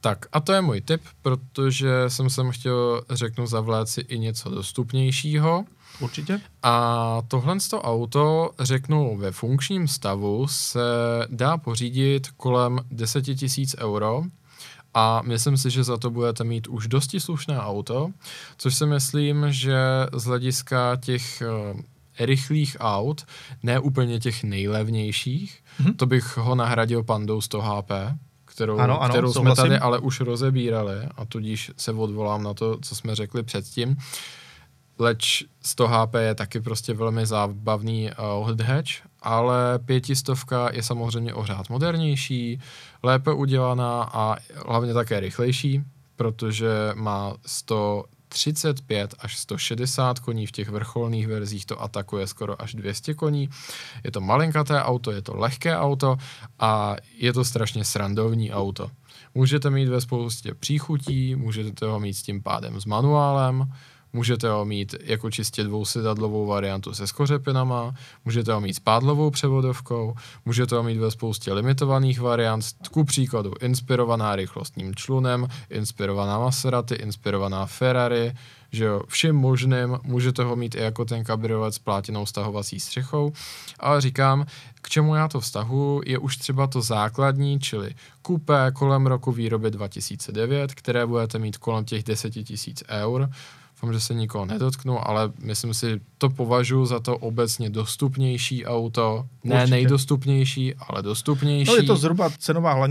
Tak a to je můj tip, protože jsem sem chtěl, řeknu, zavlát si i něco dostupnějšího. Určitě. A tohle to auto, řeknu, ve funkčním stavu se dá pořídit kolem 10 000 euro a myslím si, že za to budete mít už dosti slušné auto, což si myslím, že z hlediska těch uh, rychlých aut, ne úplně těch nejlevnějších, mm-hmm. to bych ho nahradil Pandou 100 HP, kterou, ano, ano, kterou jsme tady ale už rozebírali a tudíž se odvolám na to, co jsme řekli předtím. Leč 100 HP je taky prostě velmi zábavný uh, hatch, ale pětistovka je samozřejmě ořád modernější, lépe udělaná a hlavně také rychlejší, protože má 100 35 až 160 koní, v těch vrcholných verzích to atakuje skoro až 200 koní. Je to malinkaté auto, je to lehké auto a je to strašně srandovní auto. Můžete mít ve spoustě příchutí, můžete ho mít s tím pádem s manuálem, Můžete ho mít jako čistě dvousedadlovou variantu se skořepinama, můžete ho mít s pádlovou převodovkou, můžete ho mít ve spoustě limitovaných variant, ku příkladu inspirovaná rychlostním člunem, inspirovaná Maserati, inspirovaná Ferrari, že jo, všem možným, můžete ho mít i jako ten kabriolet s plátinou stahovací střechou, ale říkám, k čemu já to vztahu, je už třeba to základní, čili kupé kolem roku výroby 2009, které budete mít kolem těch 10 000 eur, Doufám, že se nikoho nedotknu, ale myslím si, to považuji za to obecně dostupnější auto. Ne Určitě. nejdostupnější, ale dostupnější. No je to zhruba cenová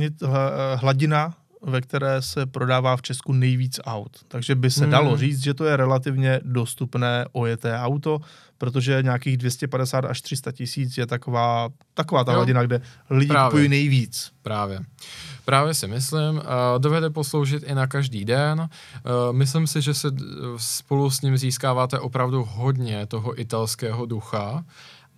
hladina ve které se prodává v Česku nejvíc aut. Takže by se Hmm. dalo říct, že to je relativně dostupné ojeté auto, protože nějakých 250 až 300 tisíc je taková, taková ta Jo. hladina, kde lidi Právě. kupují nejvíc. Právě. Právě si myslím, uh, dovede posloužit i na každý den. Uh, myslím si, že se spolu s ním získáváte opravdu hodně toho italského ducha,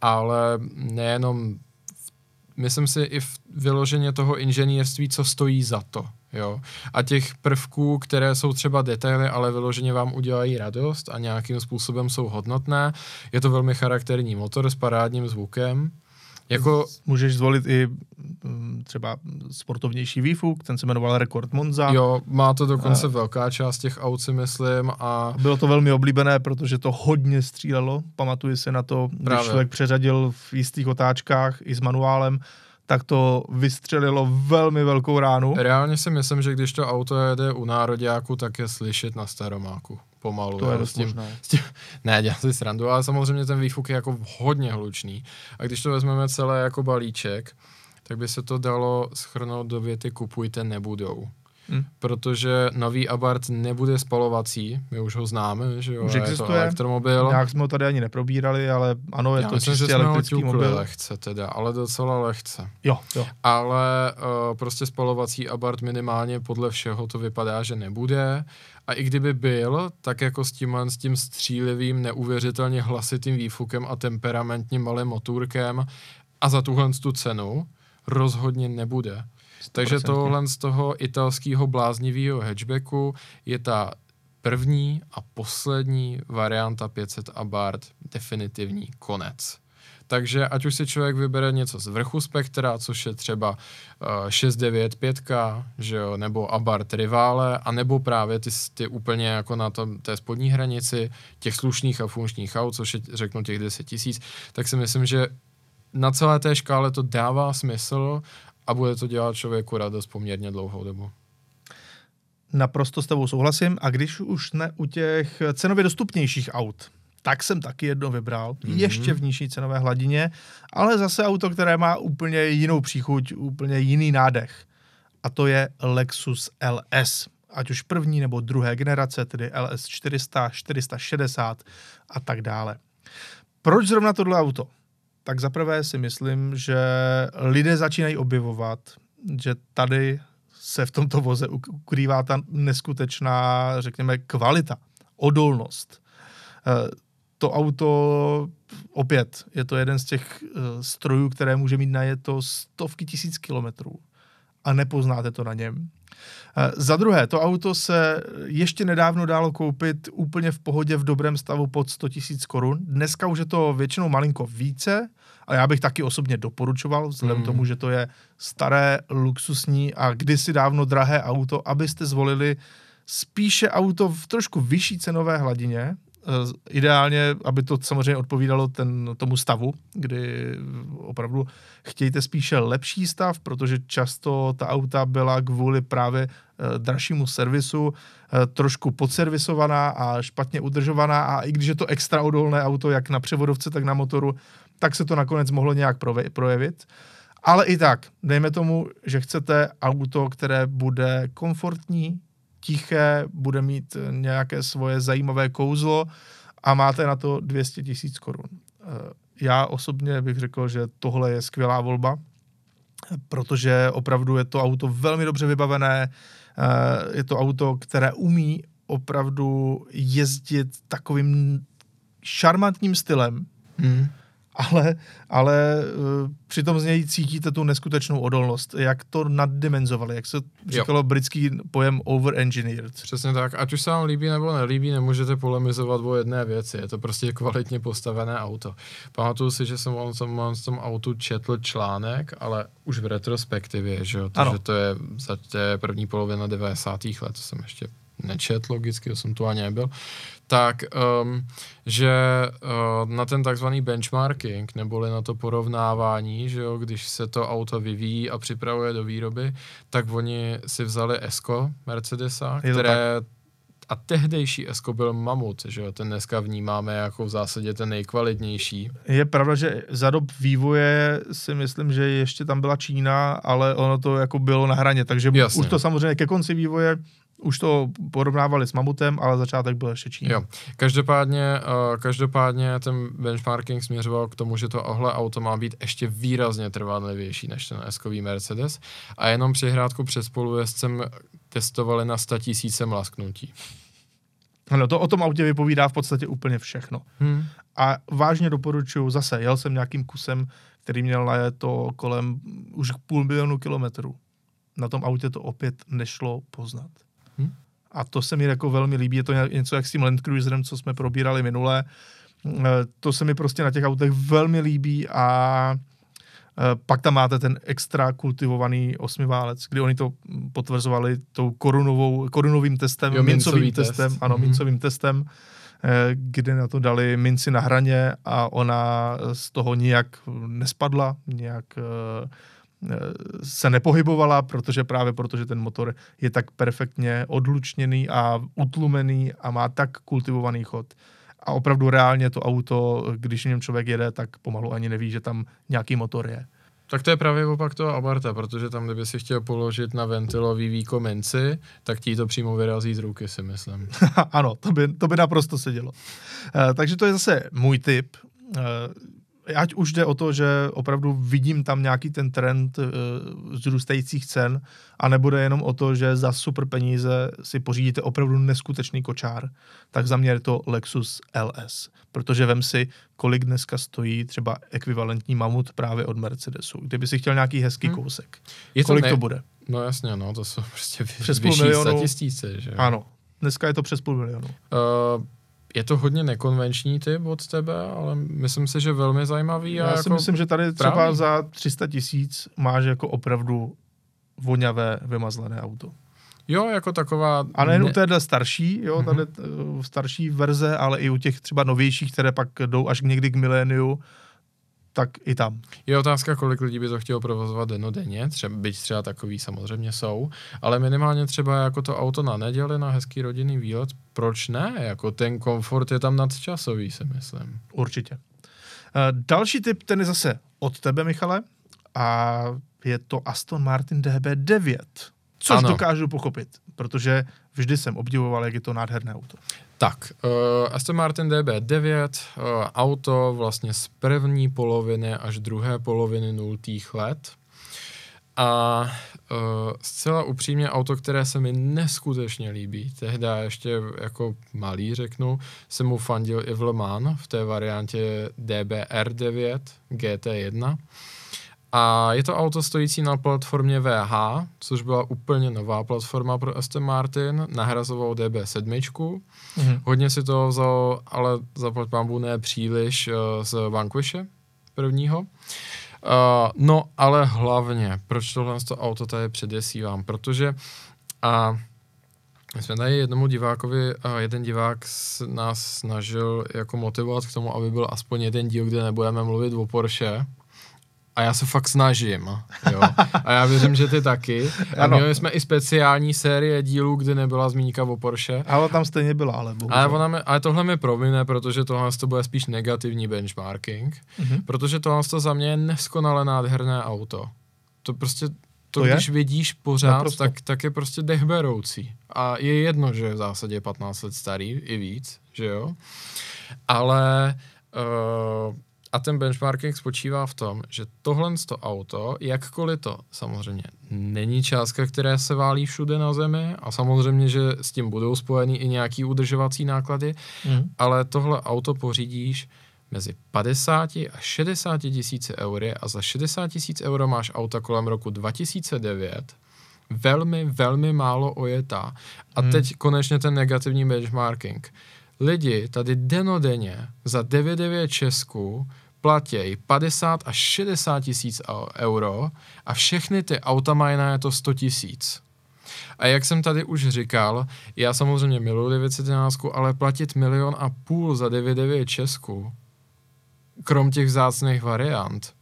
ale nejenom, v- myslím si i v vyloženě toho inženýrství, co stojí za to. Jo? A těch prvků, které jsou třeba detaily, ale vyloženě vám udělají radost a nějakým způsobem jsou hodnotné. Je to velmi charakterní motor s parádním zvukem. Jako, Můžeš zvolit i mm, třeba sportovnější výfuk, ten se jmenoval Rekord Monza. Jo, má to dokonce A- velká část těch aut, si myslím, a Bylo to velmi oblíbené, protože to hodně střílelo. Pamatuji se na to, když Právě. člověk přeřadil v jistých otáčkách i s manuálem, tak to vystřelilo velmi velkou ránu. reálně si myslím, že když to auto jede u nároďáku, tak je slyšet na staromáku. Pomalu. To je dost s tím, možné. s tím, ne, dělám si srandu, ale samozřejmě ten výfuk je jako hodně hlučný. A když to vezmeme celé jako balíček, tak by se to dalo schrnout do věty kupujte nebudou. Hm. Protože nový Abarth nebude spalovací, my už ho známe, že jo, Už je to existuje. elektromobil. Nějak jsme ho tady ani neprobírali, ale ano, je Já to myslím, že čistě jsme ho elektrický ťukli mobil. lehce teda, ale docela lehce. Jo, jo. Ale uh, prostě spalovací Abarth minimálně podle všeho to vypadá, že nebude. A i kdyby byl, tak jako s tím, s tím střílivým, neuvěřitelně hlasitým výfukem a temperamentním malým motůrkem a za tuhle tu cenu rozhodně nebude. Takže 100%. tohle z toho italského bláznivého hatchbacku je ta první a poslední varianta 500 Abarth definitivní konec. Takže ať už si člověk vybere něco z vrchu spektra, což je třeba uh, 695, že jo, nebo Abarth Rivale, a nebo právě ty, ty úplně jako na tom, té spodní hranici těch slušných a funkčních aut, což je řeknu těch 10 tisíc, tak si myslím, že na celé té škále to dává smysl a bude to dělat člověku radost poměrně dlouhou dobu. Naprosto s tebou souhlasím. A když už ne u těch cenově dostupnějších aut, tak jsem taky jedno vybral, Mhm. mm-hmm. ještě v nižší cenové hladině, ale zase auto, které má úplně jinou příchuť, úplně jiný nádech. A to je Lexus LS. Ať už první nebo druhé generace, tedy LS 400, 460 a tak dále. Proč zrovna tohle auto? Tak zaprvé si myslím, že lidé začínají objevovat, že tady se v tomto voze uk- ukrývá ta neskutečná, řekněme, kvalita, odolnost. Eh, To auto, opět, je to jeden z těch eh, strojů, které může mít najeto stovky tisíc kilometrů a nepoznáte to na něm. Eh, Za druhé, to auto se ještě nedávno dalo koupit úplně v pohodě v dobrém stavu pod 100 tisíc korun. Dneska už je to většinou malinko více a já bych taky osobně doporučoval, vzhledem Mm. mm. tomu, že to je staré, luxusní a kdysi dávno drahé auto, abyste zvolili spíše auto v trošku vyšší cenové hladině, ideálně, aby to samozřejmě odpovídalo ten, tomu stavu, kdy opravdu chtějte spíše lepší stav, protože často ta auta byla kvůli právě eh, dražšímu servisu eh, trošku podservisovaná a špatně udržovaná a i když je to extra odolné auto, jak na převodovce, tak na motoru, tak se to nakonec mohlo nějak projevit. Ale i tak, dejme tomu, že chcete auto, které bude komfortní, tiché, bude mít eh, nějaké svoje zajímavé kouzlo a máte na to 200 tisíc korun. Eh, Já osobně bych řekl, že tohle je skvělá volba, protože opravdu je to auto velmi dobře vybavené, eh, je to auto, které umí opravdu jezdit takovým šarmantním stylem, Hmm. Ale, ale uh, přitom z něj cítíte tu neskutečnou odolnost. Jak to naddimenzovali, jak se říkalo britský pojem over-engineered. Přesně tak. Ať už se vám líbí nebo nelíbí, nemůžete polemizovat o jedné věci. Je to prostě kvalitně postavené auto. Pamatuju si, že jsem o tom, o tom autu četl článek, ale už v retrospektivě, že jo? Ano. Takže to je za té první polovina 90. let, to jsem ještě nečet logicky, to jsem tu ani nebyl, tak, um, že uh, na ten takzvaný benchmarking, neboli na to porovnávání, že jo, když se to auto vyvíjí a připravuje do výroby, tak oni si vzali Esko Mercedesa, které a a tehdejší Esko byl Mamut, že jo, ten dneska vnímáme jako v zásadě ten nejkvalitnější. Je pravda, že za dob vývoje si myslím, že ještě tam byla Čína, ale ono to jako bylo na hraně, takže Jasně. už to samozřejmě ke konci vývoje už to porovnávali s Mamutem, ale začátek byl ještě Čína. Jo. Každopádně, uh, každopádně ten benchmarking směřoval k tomu, že to ohle auto má být ještě výrazně trvanlivější než ten s Mercedes a jenom přihrádku před spolujezdcem testovali na 100 tisíce mlasknutí. Ano, to o tom autě vypovídá v podstatě úplně všechno. Hmm. A vážně doporučuju, zase jel jsem nějakým kusem, který měl na to kolem už půl milionu kilometrů. Na tom autě to opět nešlo poznat. A to se mi jako velmi líbí, je to něco jak s tím Land Cruiserem, co jsme probírali minule. Eh, to se mi prostě na těch autech velmi líbí a Eh, pak tam máte ten extra kultivovaný osmiválec, kdy oni to potvrzovali tou korunovou, korunovým testem, jo, mincovým test. testem, ano, mm-hmm. mincovým testem, eh, kde na to dali minci na hraně a ona z toho nijak nespadla, nijak eh, se nepohybovala, protože právě protože ten motor je tak perfektně odlučněný a utlumený a má tak kultivovaný chod, a opravdu reálně to auto, když v něm člověk jede, tak pomalu ani neví, že tam nějaký motor je. Tak to je právě opak toho Abarta, protože tam, kdyby si chtěl položit na ventilový výko menci, tak ti to přímo vyrazí z ruky, si myslím. ano, to by, to by naprosto sedělo. Uh, takže to je zase můj tip. Uh, ať už jde o to, že opravdu vidím tam nějaký ten trend uh, zrůstajících cen, a nebude jenom o to, že za super peníze si pořídíte opravdu neskutečný kočár, tak za mě je to Lexus LS. Protože vem si, kolik dneska stojí třeba ekvivalentní mamut právě od Mercedesu. Kdyby si chtěl nějaký hezký hmm. kousek. Je to kolik ne... to bude? No jasně, no, to jsou prostě přes půl milionu. statisíce, že? Ano, dneska je to přes půl milionu. Uh, je to hodně nekonvenční typ od tebe, ale myslím si, že velmi zajímavý. Já a si jako myslím, že tady třeba právě. za 300 tisíc máš jako opravdu voňavé, vymazlené auto. Jo, jako taková... A nejen ne... u téhle starší, jo, mm-hmm. tady uh, starší verze, ale i u těch třeba novějších, které pak jdou až někdy k miléniu, tak i tam. Je otázka, kolik lidí by to chtělo provozovat denodenně, třeba, byť třeba takový samozřejmě jsou, ale minimálně třeba jako to auto na neděli, na hezký rodinný výlet, proč ne? Jako ten komfort je tam nadčasový, si myslím. Určitě. Uh, další tip, ten je zase od tebe, Michale, a je to Aston Martin DB9. Což ano. dokážu pochopit, protože vždy jsem obdivoval, jak je to nádherné auto. Tak, uh, Aston Martin DB9, uh, eh, auto vlastně z první poloviny až druhé poloviny nultých let. A uh, zcela upřímně auto, které se mi neskutečně líbí, tehdy ještě jako malý řeknu, jsem mu fandil i v Le Mans v té variantě DBR9 GT1. A je to auto stojící na platformě VH, což byla úplně nová platforma pro Aston Martin, nahrazoval DB7. Mm-hmm. Hodně si to vzal, ale zaplať pambu ne příliš uh, z Vanquishe prvního. Uh, no, ale hlavně, proč tohle to auto tady předesívám? Protože uh, my jsme tady jednomu divákovi, uh, jeden divák s, nás snažil jako motivovat k tomu, aby byl aspoň jeden díl, kde nebudeme mluvit o Porsche, a já se fakt snažím. Jo. A já věřím, že ty taky. A ano. měli jsme i speciální série dílů, kdy nebyla zmínka o Porsche. Ale tam stejně byla, ale Ale, ona mi, ale tohle mi promine, protože tohle to bude spíš negativní benchmarking. Mm-hmm. Protože tohle to za mě je neskonale nádherné auto. To prostě, to, to když je? vidíš pořád, tak, tak je prostě dechberoucí. A je jedno, že je v zásadě 15 let starý, i víc, že jo. Ale uh, a ten benchmarking spočívá v tom, že tohle to auto, jakkoliv to samozřejmě není částka, která se válí všude na zemi a samozřejmě, že s tím budou spojeny i nějaký udržovací náklady, mm. ale tohle auto pořídíš mezi 50 a 60 tisíci eury a za 60 tisíc euro máš auta kolem roku 2009, velmi, velmi málo ojetá. A mm. teď konečně ten negativní benchmarking. Lidi tady denodenně za 99 Česku platí 50 až 60 tisíc euro a všechny ty auta mají na to 100 tisíc. A jak jsem tady už říkal, já samozřejmě miluji 911, ale platit milion a půl za 99 Česku, krom těch vzácných variant,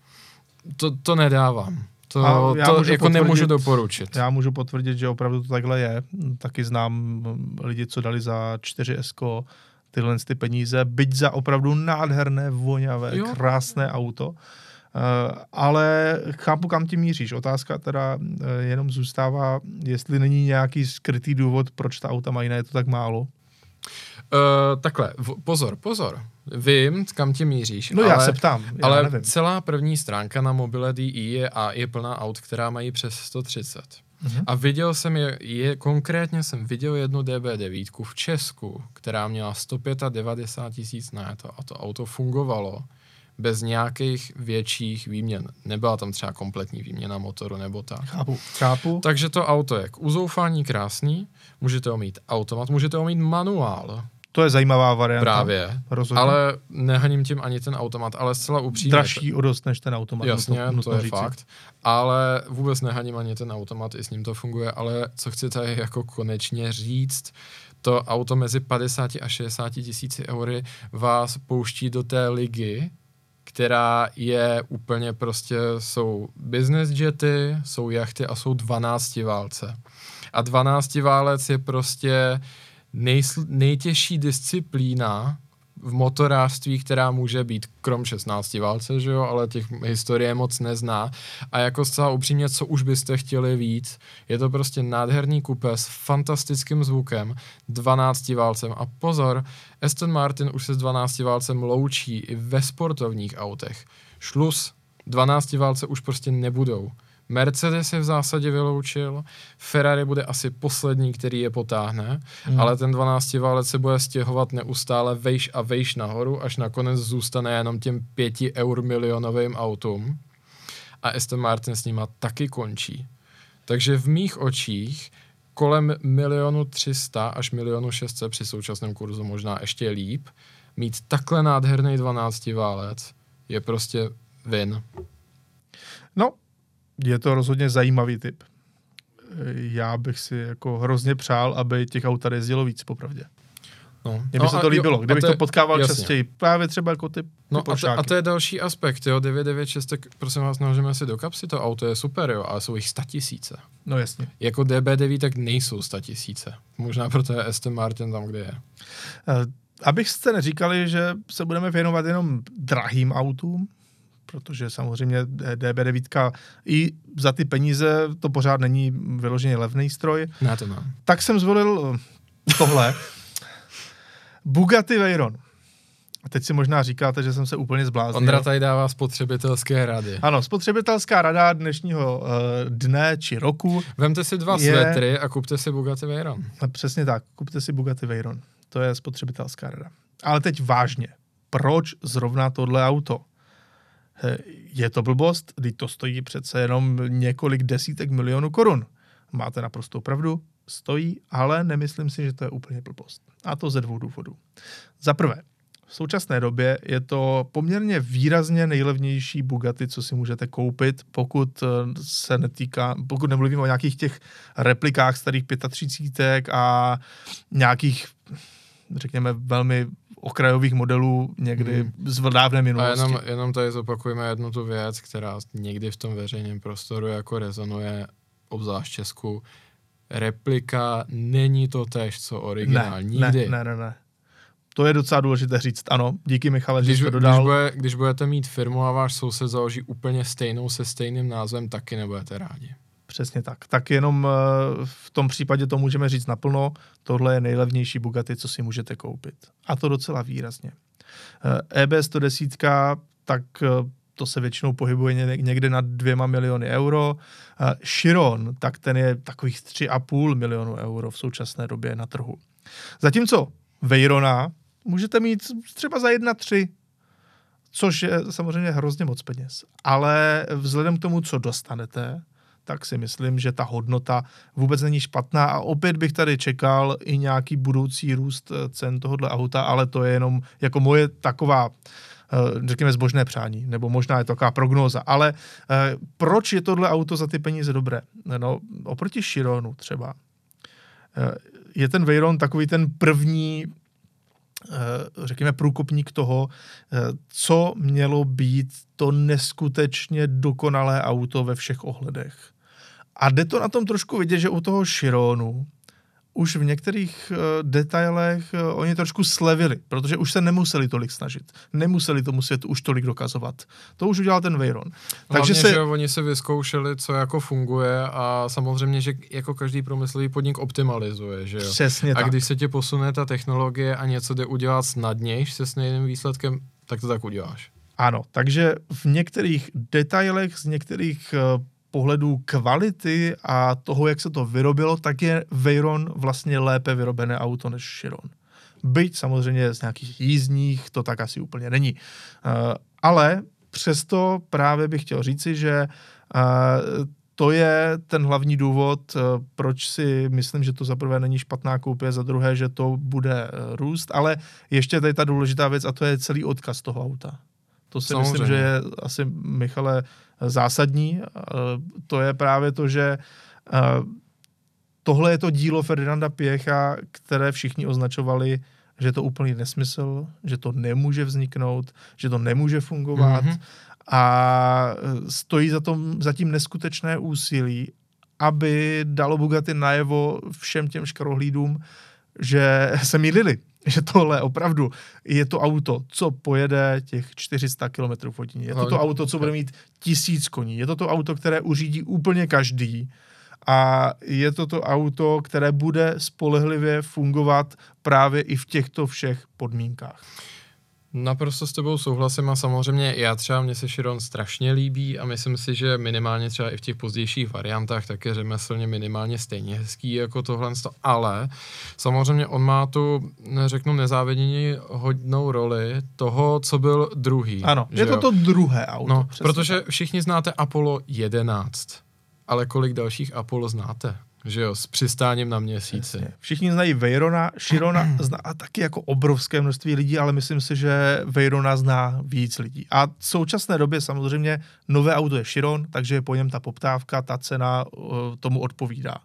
to, to nedávám. To, A já to můžu jako nemůžu doporučit. Já můžu potvrdit, že opravdu to takhle je. Taky znám lidi, co dali za 4S tyhle ty peníze, byť za opravdu nádherné, voňavé, Jo. krásné auto. Uh, ale chápu, kam ti míříš. Otázka teda uh, jenom zůstává, jestli není nějaký skrytý důvod, proč ta auta mají na je to tak málo. Uh, takhle, v, pozor, pozor. Vím, kam tě míříš. No ale, já se ptám, já ale nevím. celá první stránka na mobile DI je, a je plná aut, která mají přes 130. Mhm. A viděl jsem je, je, konkrétně jsem viděl jednu DB9 v Česku, která měla 195 tisíc na to a to auto fungovalo bez nějakých větších výměn. Nebyla tam třeba kompletní výměna motoru nebo tak. Chápu, chápu. Takže to auto je k uzoufání krásný, můžete ho mít automat, můžete ho mít manuál To je zajímavá varianta. právě, Rozhodně. ale nehaním tím ani ten automat, ale zcela upřímně. Dražší o dost než ten automat. Jasně, nutno- to, to je říci. fakt. Ale vůbec nehaním ani ten automat, i s ním to funguje, ale co chci tady jako konečně říct, to auto mezi 50 a 60 tisíci eury vás pouští do té ligy, která je úplně prostě, jsou business jety, jsou jachty a jsou 12 válce. A 12 válec je prostě nejsl, nejtěžší disciplína v motorářství, která může být krom 16 válce, že jo, ale těch historie moc nezná. A jako zcela upřímně, co už byste chtěli víc, je to prostě nádherný kupé s fantastickým zvukem, 12 válcem. A pozor, Aston Martin už se s 12 válcem loučí i ve sportovních autech. Šlus, 12 válce už prostě nebudou. Mercedes je v zásadě vyloučil, Ferrari bude asi poslední, který je potáhne, hmm. ale ten 12 válec se bude stěhovat neustále vejš a vejš nahoru, až nakonec zůstane jenom těm 5 eur milionovým autům. A Aston Martin s nima taky končí. Takže v mých očích kolem milionu 300 až milionu 600 při současném kurzu možná ještě líp, mít takhle nádherný 12 válec je prostě win. No, je to rozhodně zajímavý typ. Já bych si jako hrozně přál, aby těch aut tady jezdilo víc, popravdě. No. Mně by no se to jo, líbilo, a kdybych je- to potkával jasně. častěji. Právě třeba jako ty, ty No a to, a to je další aspekt, jo, 996, tak prosím vás, naložíme si do kapsy, to auto je super, jo, ale jsou jich 100 tisíce. No jasně. Jako DB9 tak nejsou 100 tisíce. Možná proto je Aston Martin tam, kde je. Eh, Abyste neříkali, že se budeme věnovat jenom drahým autům, protože samozřejmě DB9 i za ty peníze to pořád není vyloženě levný stroj, Ne, to ne. tak jsem zvolil eh, tohle. Bugatti Veyron. A teď si možná říkáte, že jsem se úplně zbláznil. Ondra tady dává spotřebitelské rady. Ano, spotřebitelská rada dnešního uh, dne či roku. Vemte si dva Je- svetry a kupte si Bugatti Veyron. No, Přesně tak, kupte si Bugatti Veyron. To je spotřebitelská rada. Ale teď vážně. Proč zrovna tohle auto? Je to blbost, když to stojí přece jenom několik desítek milionů korun. Máte naprostou pravdu, stojí, ale nemyslím si, že to je úplně blbost. A to ze dvou důvodů. Za prvé, v současné době je to poměrně výrazně nejlevnější Bugatti, co si můžete koupit, pokud eh, se netýká, pokud nemluvím o nějakých těch replikách starých 35 a nějakých, řekněme, velmi okrajových modelů někdy Hmm. z dávné A minulosti. jenom, jenom tady zopakujeme jednu tu věc, která někdy v tom veřejném prostoru jako rezonuje, obzvlášť Česku. Replika není to tež, co originál. ne, Nikdy. Ne, ne, ne, ne. To je docela důležité říct. Ano, díky Michale, že Když, jsi to když, dodal. bude, když budete mít firmu a váš soused založí úplně stejnou se stejným názvem, taky nebudete rádi. Přesně tak. Tak jenom eh, v tom případě to můžeme říct naplno. Tohle je nejlevnější Bugatti, co si můžete koupit. A to docela výrazně. Eh, EB110, tak eh, to se většinou pohybuje ně- někde na dvěma miliony euro. Chiron, tak ten je takových 3,5 milionu euro v současné době na trhu. Zatímco Veyrona můžete mít třeba za 1,3 což je samozřejmě hrozně moc peněz. Ale vzhledem k tomu, co dostanete, tak si myslím, že ta hodnota vůbec není špatná. A opět bych tady čekal i nějaký budoucí růst eh, cen tohohle auta, ale to je jenom jako moje taková eh, řekněme zbožné přání, nebo možná je to taková prognóza, ale eh, proč je tohle auto za ty peníze dobré? No, oproti Chironu třeba. Je ten Veyron takový ten první řekněme, průkopník toho, co mělo být to neskutečně dokonalé auto ve všech ohledech. A jde to na tom trošku vidět, že u toho Chironu už v některých uh, detailech uh, oni trošku slevili, protože už se nemuseli tolik snažit. Nemuseli tomu světu už tolik dokazovat. To už udělal ten Veyron. Takže se... že oni se vyzkoušeli, co jako funguje a samozřejmě, že jako každý průmyslový podnik optimalizuje, že jo? Přesně a tak. když se ti posune ta technologie a něco jde udělat snadnějš se stejným výsledkem, tak to tak uděláš. Ano, takže v některých detailech, z některých uh, pohledu kvality a toho, jak se to vyrobilo, tak je Veyron vlastně lépe vyrobené auto než Chiron. Byť samozřejmě z nějakých jízdních to tak asi úplně není. Uh, ale přesto právě bych chtěl říci, že uh, to je ten hlavní důvod, uh, proč si myslím, že to za prvé není špatná koupě, za druhé, že to bude růst, ale ještě tady ta důležitá věc a to je celý odkaz toho auta. To si Samozřejmě. myslím, že je asi, Michale, zásadní. To je právě to, že tohle je to dílo Ferdinanda Pěcha, které všichni označovali, že je to úplný nesmysl, že to nemůže vzniknout, že to nemůže fungovat mm-hmm. a stojí za, tom, za tím neskutečné úsilí, aby dalo Bugatti najevo všem těm škarohlídům, že se mýlili, že tohle opravdu je to auto, co pojede těch 400 km hodině. Je to to auto, co bude mít tisíc koní. Je to to auto, které uřídí úplně každý. A je to to auto, které bude spolehlivě fungovat právě i v těchto všech podmínkách. Naprosto s tebou souhlasím a samozřejmě já třeba mě se Chiron strašně líbí a myslím si, že minimálně třeba i v těch pozdějších variantách tak je řemeslně minimálně stejně hezký jako tohle, ale samozřejmě on má tu, řeknu, nezávidění hodnou roli toho, co byl druhý. Ano, je to jo? to druhé auto. No, protože všichni znáte Apollo 11, ale kolik dalších Apollo znáte? Že jo, s přistáním na měsíci. Jasně. Všichni znají Veyrona, Širona zná taky jako obrovské množství lidí, ale myslím si, že Veyrona zná víc lidí. A v současné době samozřejmě nové auto je Chiron, takže po něm ta poptávka, ta cena uh, tomu odpovídá.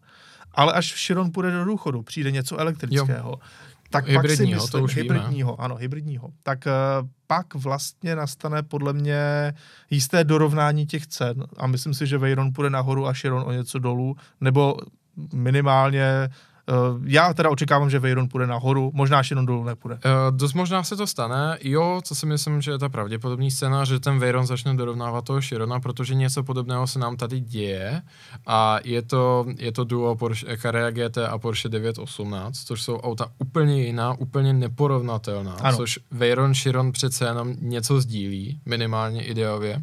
Ale až Chiron půjde do důchodu, přijde něco elektrického, jo. tak pak si myslím, to už hybridního, víme. ano, hybridního, tak uh, pak vlastně nastane podle mě jisté dorovnání těch cen a myslím si, že Veyron půjde nahoru a Chiron o něco dolů, nebo minimálně Uh, já teda očekávám, že Veyron půjde nahoru, možná Chiron dolů nepůjde. Uh, dost možná se to stane, jo, co si myslím, že je ta pravděpodobný scéna, že ten Veyron začne dorovnávat toho Chirona, protože něco podobného se nám tady děje a je to, je to duo Porsche Carrera GT a Porsche 918, což jsou auta úplně jiná, úplně neporovnatelná, ano. což Veyron Chiron přece jenom něco sdílí, minimálně ideově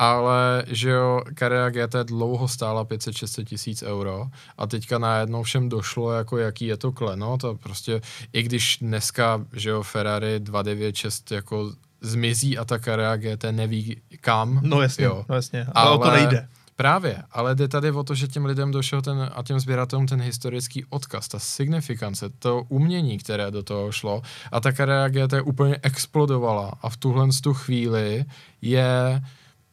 ale že jo, Carrera GT dlouho stála 500-600 tisíc euro a teďka najednou všem došlo, jako jaký je to klenot a prostě i když dneska, že jo, Ferrari 296 jako zmizí a ta Carrera GT neví kam. No jasně, jo. no jasně, ale, ale o to nejde. Právě, ale jde tady o to, že těm lidem došel ten, a těm sběratelům ten historický odkaz, ta signifikance, to umění, které do toho šlo a ta Carrera GT úplně explodovala a v tuhle tu chvíli je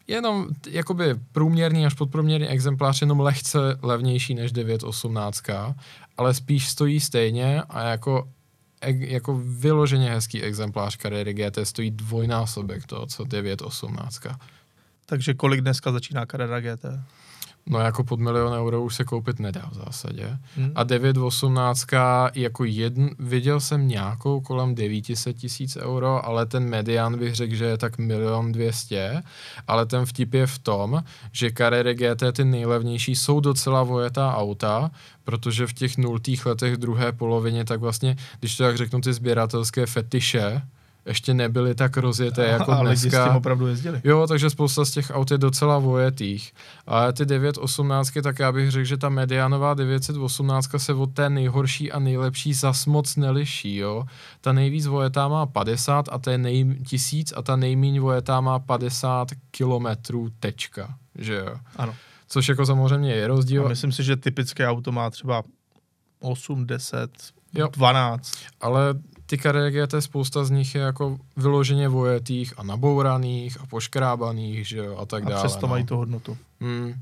jenom jakoby průměrný až podprůměrný exemplář jenom lehce levnější než 918, ale spíš stojí stejně a jako jako vyloženě hezký exemplář kariéry GT stojí dvojnásobek toho, co 918. Takže kolik dneska začíná kariéra GT? No jako pod milion euro už se koupit nedá v zásadě. Hmm. A 918 jako jedn, viděl jsem nějakou kolem 900 tisíc euro, ale ten median bych řekl, že je tak milion dvěstě, ale ten vtip je v tom, že Carrera GT ty nejlevnější jsou docela vojetá auta, protože v těch nultých letech druhé polovině tak vlastně, když to jak řeknu ty sběratelské fetiše, ještě nebyly tak rozjeté jako a dneska. lidi s tím opravdu jezdili. Jo, takže spousta z těch aut je docela vojetých. Ale ty 918, tak já bych řekl, že ta medianová 918 se od té nejhorší a nejlepší zas moc neliší, jo. Ta nejvíc vojetá má 50 a ta nej, tisíc a ta nejméně vojetá má 50 kilometrů tečka, že jo. Ano. Což jako samozřejmě je rozdíl. A myslím si, že typické auto má třeba 8, 10, jo. 12. Ale ty GT, spousta z nich je jako vyloženě vojetých a nabouraných a poškrábaných, že jo, a tak a dále. přesto no. mají tu hodnotu. Hmm.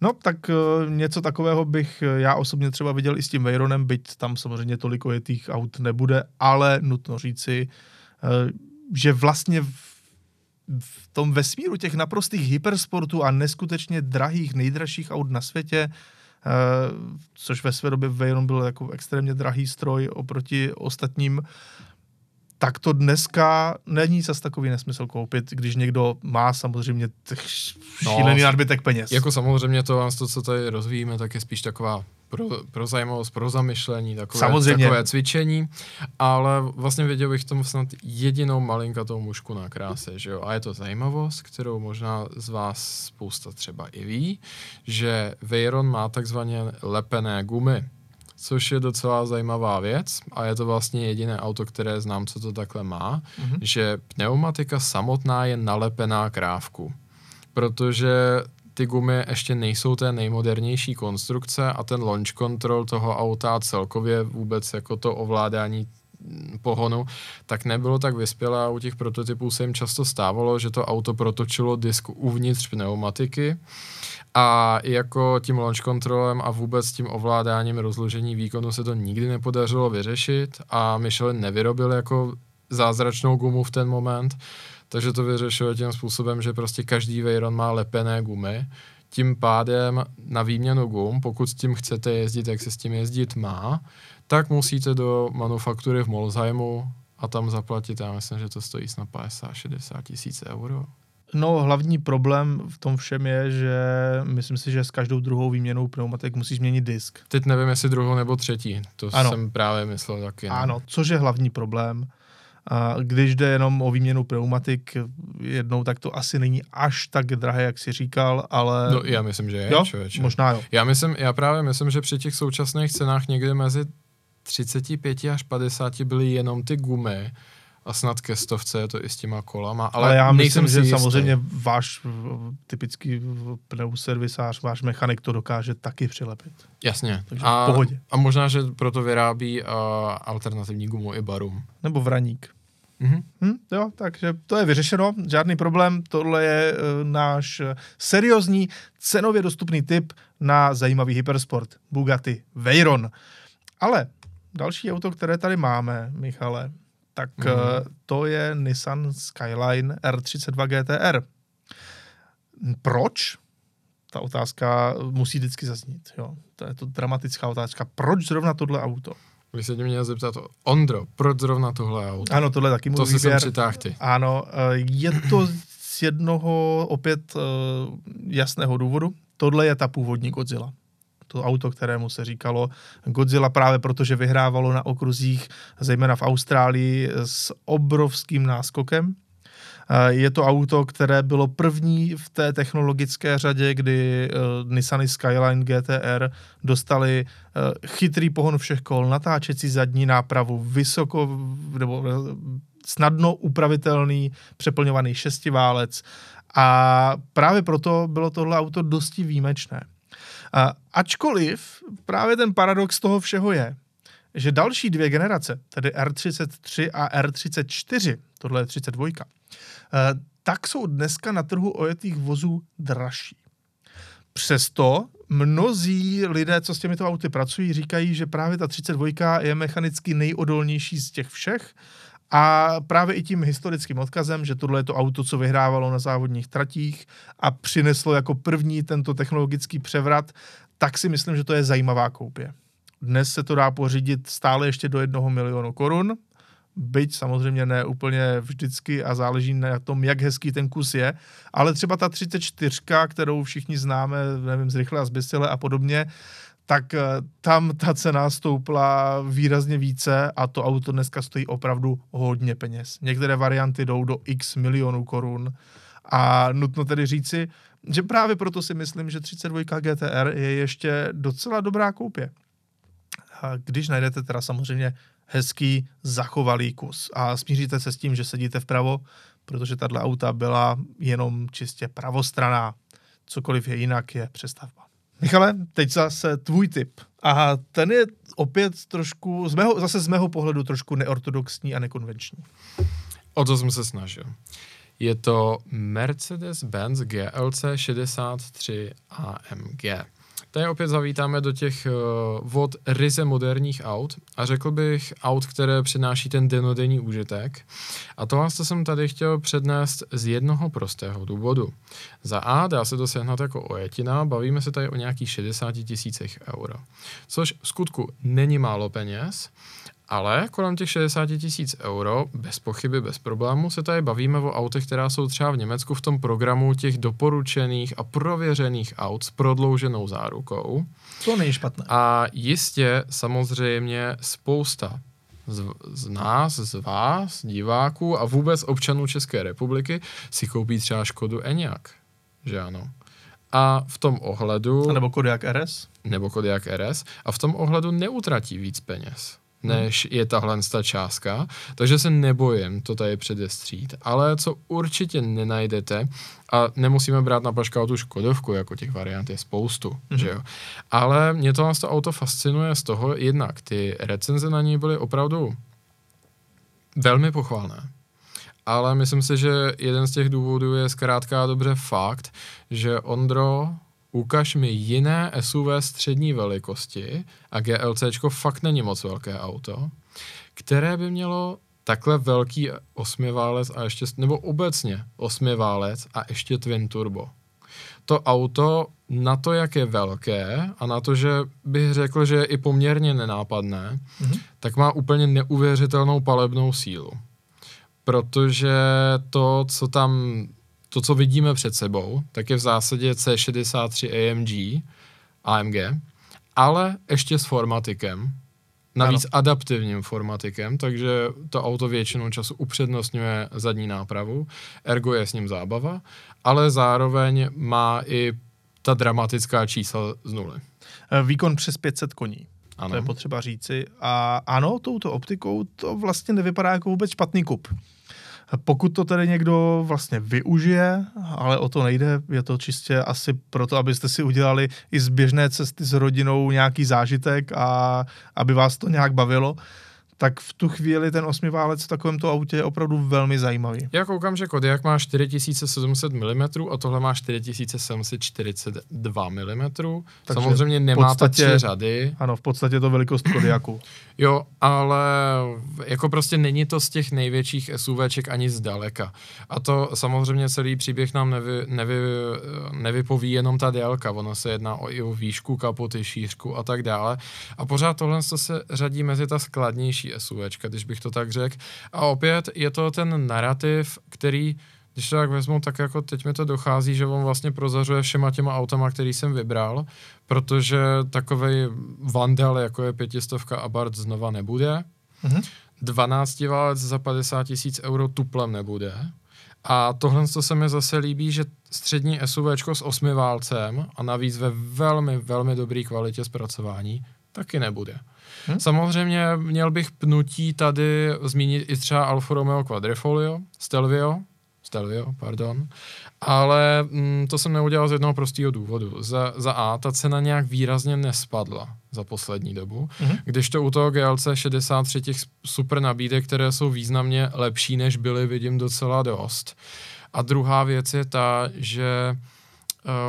No, tak uh, něco takového bych uh, já osobně třeba viděl i s tím Veyronem, byť tam samozřejmě tolik ojetých aut nebude, ale nutno říci, uh, že vlastně v, v tom vesmíru těch naprostých hypersportů a neskutečně drahých, nejdražších aut na světě, uh, což ve své době Veyron byl jako extrémně drahý stroj oproti ostatním, tak to dneska není zas takový nesmysl koupit, když někdo má samozřejmě těch šílený No, nadbytek peněz. Jako samozřejmě to, to, co tady rozvíjíme, tak je spíš taková pro, pro zajímavost, pro zamyšlení, takové, Samozřejmě. takové cvičení, ale vlastně viděl bych v tom snad jedinou malinkatou mušku na kráse, že jo, a je to zajímavost, kterou možná z vás spousta třeba i ví, že Veyron má takzvaně lepené gumy, což je docela zajímavá věc a je to vlastně jediné auto, které znám, co to takhle má, Mhm. že pneumatika samotná je nalepená krávku, protože ty gumy ještě nejsou té nejmodernější konstrukce a ten launch control toho auta celkově vůbec jako to ovládání pohonu, tak nebylo tak vyspělé a u těch prototypů se jim často stávalo, že to auto protočilo disk uvnitř pneumatiky a jako tím launch controlem a vůbec tím ovládáním rozložení výkonu se to nikdy nepodařilo vyřešit a Michelin nevyrobil jako zázračnou gumu v ten moment, takže to vyřešilo tím způsobem, že prostě každý Veyron má lepené gumy, tím pádem na výměnu gum, pokud s tím chcete jezdit, jak se s tím jezdit má, tak musíte do manufaktury v Molsheimu a tam zaplatit, já myslím, že to stojí snad 50-60 tisíc euro. No, hlavní problém v tom všem je, že myslím si, že s každou druhou výměnou pneumatik musíš změnit disk. Teď nevím, jestli druhou nebo třetí, to Ano. jsem právě myslel taky. no. Ano, což je hlavní problém. A když jde jenom o výměnu pneumatik jednou, tak to asi není až tak drahé, jak si říkal, ale... No, já myslím, že je, jo, člověče. možná jo. Já, myslím, já právě myslím, že při těch současných cenách někde mezi 35 až 50 byly jenom ty gumy a snad ke stovce je to i s těma kolama, ale, Ale já myslím, že jistý. samozřejmě váš typický pneuservisář, váš mechanik to dokáže taky přilepit. Jasně. Takže a, v pohodě. a možná, že proto vyrábí uh, alternativní gumu i barum. Nebo vraník. Mhm. Hm, jo, takže to je vyřešeno, žádný problém. Tohle je e, náš seriózní, cenově dostupný tip na zajímavý hypersport. Bugatti Veyron. Ale další auto, které tady máme, Michale, tak mm. to je Nissan Skyline R32 GTR. Proč? Ta otázka musí vždycky zaznít. Jo. To je to dramatická otázka. Proč zrovna tohle auto? Když se tě měl zeptat, Ondro, proč zrovna tohle auto? Ano, tohle taky můj to si sem výběr. přitáhl ty. Ano, eh, je to z jednoho opět eh, jasného důvodu. Tohle je ta původní Godzilla. To auto, kterému se říkalo Godzilla právě protože vyhrávalo na okruzích, zejména v Austrálii, s obrovským náskokem. Je to auto, které bylo první v té technologické řadě, kdy uh, Nissany Skyline GTR dostali uh, chytrý pohon všech kol, natáčecí zadní nápravu, vysoko nebo eh, snadno upravitelný přeplňovaný šestiválec a právě proto bylo tohle auto dosti výjimečné. A ačkoliv právě ten paradox toho všeho je, že další dvě generace, tedy R33 a R34, tohle je 32, eh, tak jsou dneska na trhu ojetých vozů dražší. Přesto mnozí lidé, co s těmito auty pracují, říkají, že právě ta 32 je mechanicky nejodolnější z těch všech a právě i tím historickým odkazem, že tohle je to auto, co vyhrávalo na závodních tratích a přineslo jako první tento technologický převrat, tak si myslím, že to je zajímavá koupě. Dnes se to dá pořídit stále ještě do jednoho milionu korun, byť samozřejmě ne úplně vždycky a záleží na tom, jak hezký ten kus je, ale třeba ta 34, kterou všichni známe, nevím, z Rychle a zbysile a podobně, tak eh, tam ta cena stoupla výrazně více a to auto dneska stojí opravdu hodně peněz. Některé varianty jdou do x milionů korun a nutno tedy říci, že právě proto si myslím, že 32 GTR je ještě docela dobrá koupě. Když najdete teda samozřejmě hezký zachovalý kus a smíříte se s tím, že sedíte vpravo, protože tahle auta byla jenom čistě pravostraná. Cokoliv je jinak, je přestavba. Michale, teď zase tvůj tip. A ten je opět trošku, z mého, zase z mého pohledu trošku neortodoxní a nekonvenční. O to jsem se snažil. Je to Mercedes-Benz GLC 63 AMG. Tady opět zavítáme do těch uh, vod ryze moderních aut a řekl bych aut, které přináší ten denodenní úžitek. A to vás to jsem tady chtěl přednést z jednoho prostého důvodu. Za A dá se dosehnat jako ojetina, bavíme se tady o nějakých 60 tisících euro. Což v skutku není málo peněz, ale kolem těch 60 tisíc euro, bez pochyby, bez problému, se tady bavíme o autech, která jsou třeba v Německu v tom programu těch doporučených a prověřených aut s prodlouženou zárukou. To není špatné. A jistě samozřejmě spousta z, z nás, z vás, diváků a vůbec občanů České republiky si koupí třeba Škodu Enyaq, že ano. A v tom ohledu... A nebo Kodiaq RS? Nebo Kodiaq RS. A v tom ohledu neutratí víc peněz než je tahle ta částka, takže se nebojím to tady předestřít, ale co určitě nenajdete, a nemusíme brát na paška tu Škodovku, jako těch variant je spoustu, mm-hmm. že jo. Ale mě to, to auto fascinuje z toho, jednak ty recenze na ní byly opravdu velmi pochvalné. Ale myslím si, že jeden z těch důvodů je zkrátka dobře fakt, že Ondro ukaž mi jiné SUV střední velikosti a GLC fakt není moc velké auto, které by mělo takhle velký osmiválec a ještě, nebo obecně osmiválec a ještě twin turbo. To auto na to, jak je velké a na to, že bych řekl, že je i poměrně nenápadné, mm-hmm. tak má úplně neuvěřitelnou palebnou sílu. Protože to, co tam to, co vidíme před sebou, tak je v zásadě C63 AMG, AMG, ale ještě s formatikem, navíc ano. adaptivním formatikem, takže to auto většinou času upřednostňuje zadní nápravu, ergo je s ním zábava, ale zároveň má i ta dramatická čísla z nuly. Eh, výkon přes 500 koní. Ano. To je potřeba říci. A ano, touto optikou to vlastně nevypadá jako vůbec špatný kup. Pokud to tedy někdo vlastně využije, ale o to nejde, je to čistě asi proto, abyste si udělali i z běžné cesty s rodinou nějaký zážitek a aby vás to nějak bavilo, tak v tu chvíli ten osmiválec v takovémto autě je opravdu velmi zajímavý. Já koukám, že Kodiaq má 4700 mm a tohle má 4742 mm. Takže Samozřejmě nemá podstatě, tři řady. Ano, v podstatě to velikost Kodiaqu. jo, ale jako prostě není to z těch největších SUVček ani zdaleka. A to samozřejmě celý příběh nám nevy, nevy, nevypoví jenom ta délka. Ono se jedná o, i o výšku kapoty, šířku a tak dále. A pořád tohle se řadí mezi ta skladnější SUVčka, když bych to tak řekl. A opět je to ten narrativ, který když to tak vezmu, tak jako teď mi to dochází, že on vlastně prozařuje všema těma autama, který jsem vybral, protože takovej vandal, jako je pětistovka Abarth, znova nebude. Mm-hmm. 12 válec za 50 tisíc euro tuplem nebude. A tohle to se mi zase líbí, že střední SUV s osmi válcem a navíc ve velmi, velmi dobré kvalitě zpracování taky nebude. Hmm? Samozřejmě měl bych pnutí tady zmínit i třeba Alfa Romeo Quadrifoglio, Stelvio, Stelvio, pardon, ale mm, to jsem neudělal z jednoho prostého důvodu. Za, za A, ta cena nějak výrazně nespadla za poslední dobu, mm-hmm. když to u toho GLC 63 těch super nabídek, které jsou významně lepší, než byly, vidím docela dost. A druhá věc je ta, že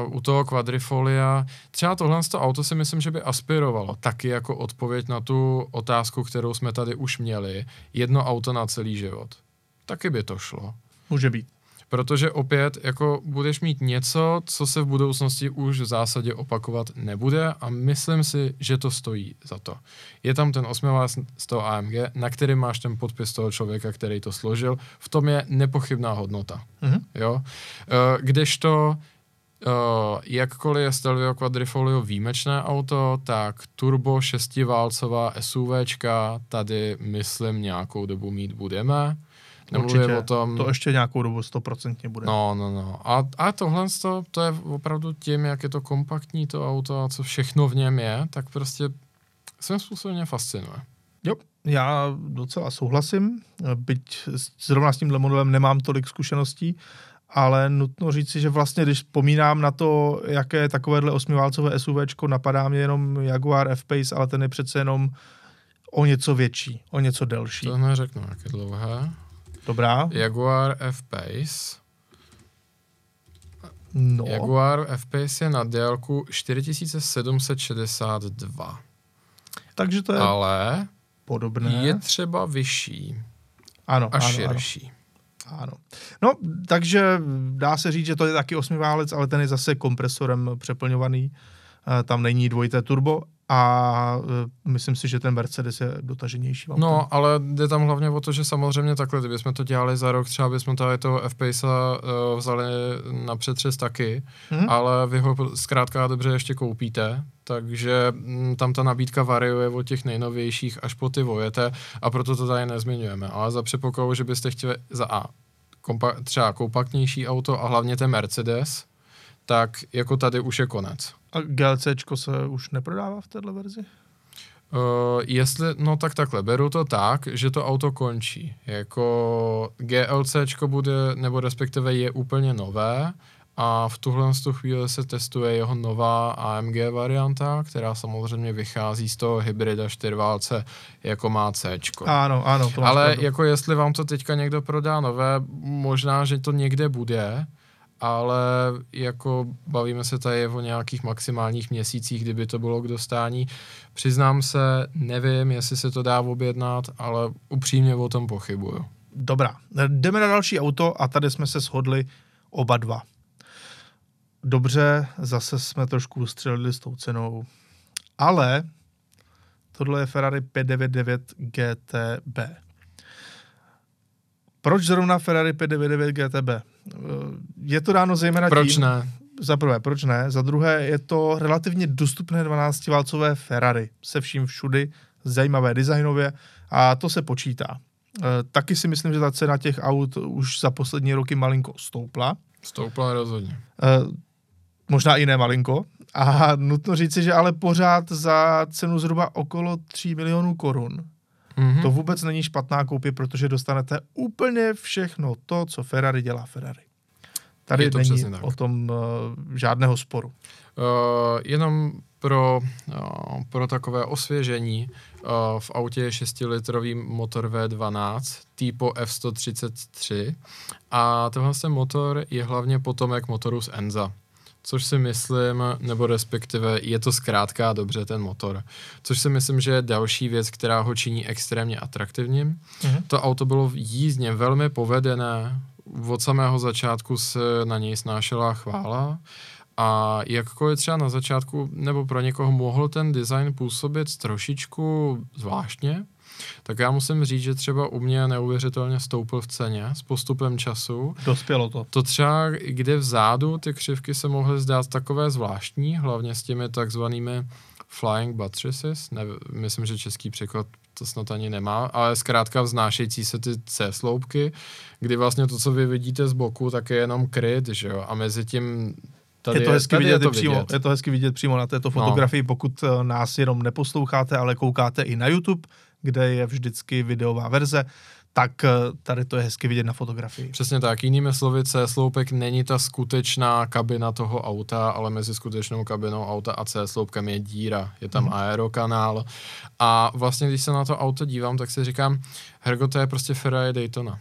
uh, u toho quadrifolia. Třeba tohle to auto si myslím, že by aspirovalo taky jako odpověď na tu otázku, kterou jsme tady už měli. Jedno auto na celý život. Taky by to šlo. Může být. Protože opět, jako budeš mít něco, co se v budoucnosti už v zásadě opakovat nebude a myslím si, že to stojí za to. Je tam ten osmivás z toho AMG, na který máš ten podpis toho člověka, který to složil. V tom je nepochybná hodnota. Mm-hmm. Jo? Uh, kdežto Uh, jakkoliv je Stelvio Quadrifoglio výjimečné auto, tak turbo šestiválcová SUVčka tady, myslím, nějakou dobu mít budeme. Určitě, o tom... to ještě nějakou dobu stoprocentně bude. No, no, no. A, a tohle to, to je opravdu tím, jak je to kompaktní to auto a co všechno v něm je, tak prostě svým způsobem mě fascinuje. Jo, já docela souhlasím, byť zrovna s tímhle modelem nemám tolik zkušeností, ale nutno říci, že vlastně, když vzpomínám na to, jaké takovéhle osmiválcové SUVčko, napadá mě jenom Jaguar F-Pace, ale ten je přece jenom o něco větší, o něco delší. To neřeknu, jak je dlouhé. Dobrá. Jaguar F-Pace. No, Jaguar F-Pace je na délku 4762, takže to je ale podobné. je třeba vyšší ano, a ano, ano, širší. ano. No, takže dá se říct, že to je taky osmiválec, ale ten je zase kompresorem přeplňovaný. Eh, Tam není dvojité turbo a eh, myslím si, že ten Mercedes je dotaženější. No, ale jde tam hlavně o to, že samozřejmě takhle, kdybychom to dělali za rok, třeba bychom tady toho F-Pace uh, vzali na přetřes taky, Mhm. ale vy ho zkrátka dobře ještě koupíte, takže mm, tam ta nabídka variuje od těch nejnovějších až po ty vojete a proto to tady nezmiňujeme. Ale za předpokladu, že byste chtěli za A kompa- třeba kompaktnější auto a hlavně ten Mercedes, tak jako tady už je konec. A GLCčko se už neprodává v této verzi? Uh, jestli, no tak takhle, beru to tak, že to auto končí. Jako GLCčko bude, nebo respektive je úplně nové a v tuhle z tu chvíli se testuje jeho nová AMG varianta, která samozřejmě vychází z toho hybrida čtyřválce, jako má Cčko. Ano, ano. To Ale pravdu. jako jestli vám to teďka někdo prodá nové, možná, že to někde bude, ale jako bavíme se tady o nějakých maximálních měsících, kdyby to bylo k dostání. Přiznám se, nevím, jestli se to dá objednat, ale upřímně o tom pochybuju. Dobrá, jdeme na další auto a tady jsme se shodli oba dva. Dobře, zase jsme trošku ustřelili s tou cenou, ale tohle je Ferrari 599 GTB. Proč zrovna Ferrari 599 GTB? Eh, Je to dáno zejména Proč tím, ne? za prvé, proč ne? Za druhé, je to relativně dostupné 12-válcové Ferrari se vším všudy, zajímavé designově a to se počítá. E, taky si myslím, že ta cena těch aut už za poslední roky malinko stoupla. Stoupla rozhodně. Možná i ne malinko. A nutno říci, že ale pořád za cenu zhruba okolo 3 milionů korun. Mhm. To vůbec není špatná koupě, protože dostanete úplně všechno to, co Ferrari dělá Ferrari. Tady Je to není o tom uh, žádného sporu. Uh, jenom pro, uh, pro takové osvěžení, uh, v autě je 6-litrový motor V12 typo F133 a tenhle ten motor je hlavně potomek motoru z Enza. Což si myslím, nebo respektive je to zkrátka dobře ten motor. Což si myslím, že je další věc, která ho činí extrémně atraktivním. Mhm. To auto bylo v jízdně velmi povedené, od samého začátku se na něj snášela chvála a jakkoliv třeba na začátku, nebo pro někoho mohl ten design působit trošičku zvláštně, tak já musím říct, že třeba u mě neuvěřitelně stoupil v ceně s postupem času. Dospělo to. To třeba, kde vzadu ty křivky se mohly zdát takové zvláštní, hlavně s těmi takzvanými flying buttresses, ne, myslím, že český překlad to snad ani nemá, ale zkrátka vznášející se ty C-sloupky, kdy vlastně to, co vy vidíte z boku, tak je jenom kryt, že jo, a mezi tím tady je to hezky tady vidět, je to přímo, vidět. je to hezky vidět přímo na této No. fotografii, pokud eh, nás jenom neposloucháte, ale koukáte i na YouTube, kde je vždycky videová verze, tak eh, tady to je hezky vidět na fotografii. Přesně tak, jinými slovy, C-sloupek není ta skutečná kabina toho auta, ale mezi skutečnou kabinou auta a C-sloupkem je díra, je tam Mhm. aerokanál a vlastně, když se na to auto dívám, tak si říkám, Hergo, to je prostě Ferrari Daytona.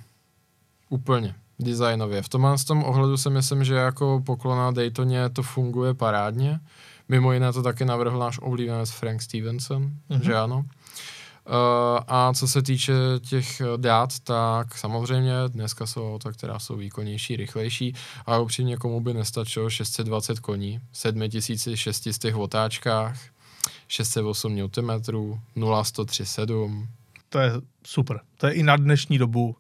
Úplně, designově. V tomhle z tom ohledu si myslím, že jako poklona Daytoně to funguje parádně. Mimo jiné to taky navrhl náš oblíbenec Frank Stevenson, Mhm. že ano. Uh, a co se týče těch eh, dát, tak samozřejmě dneska jsou auta, která jsou výkonnější, rychlejší, a upřímně komu by nestačilo 620 koní, 7600 v otáčkách, 608 Nm, 0,137. To je super. To je i na dnešní dobu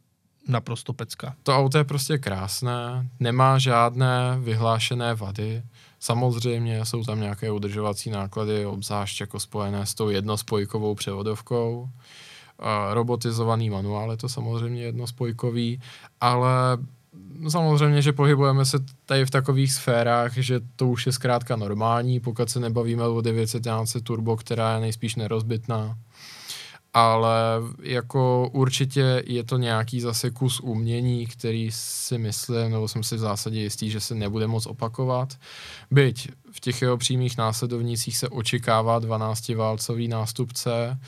naprosto pecka. To auto je prostě krásné, nemá žádné vyhlášené vady. Samozřejmě jsou tam nějaké udržovací náklady, obzvlášť jako spojené s tou jednospojkovou převodovkou. A robotizovaný manuál je to samozřejmě jednospojkový, ale samozřejmě, že pohybujeme se tady v takových sférách, že to už je zkrátka normální, pokud se nebavíme o 911 turbo, která je nejspíš nerozbitná. Ale jako určitě je to nějaký zase kus umění, který si myslím, nebo jsem si v zásadě jistý, že se nebude moc opakovat. Byť v těch jeho přímých následovnících se očekává 12-válcový nástupce,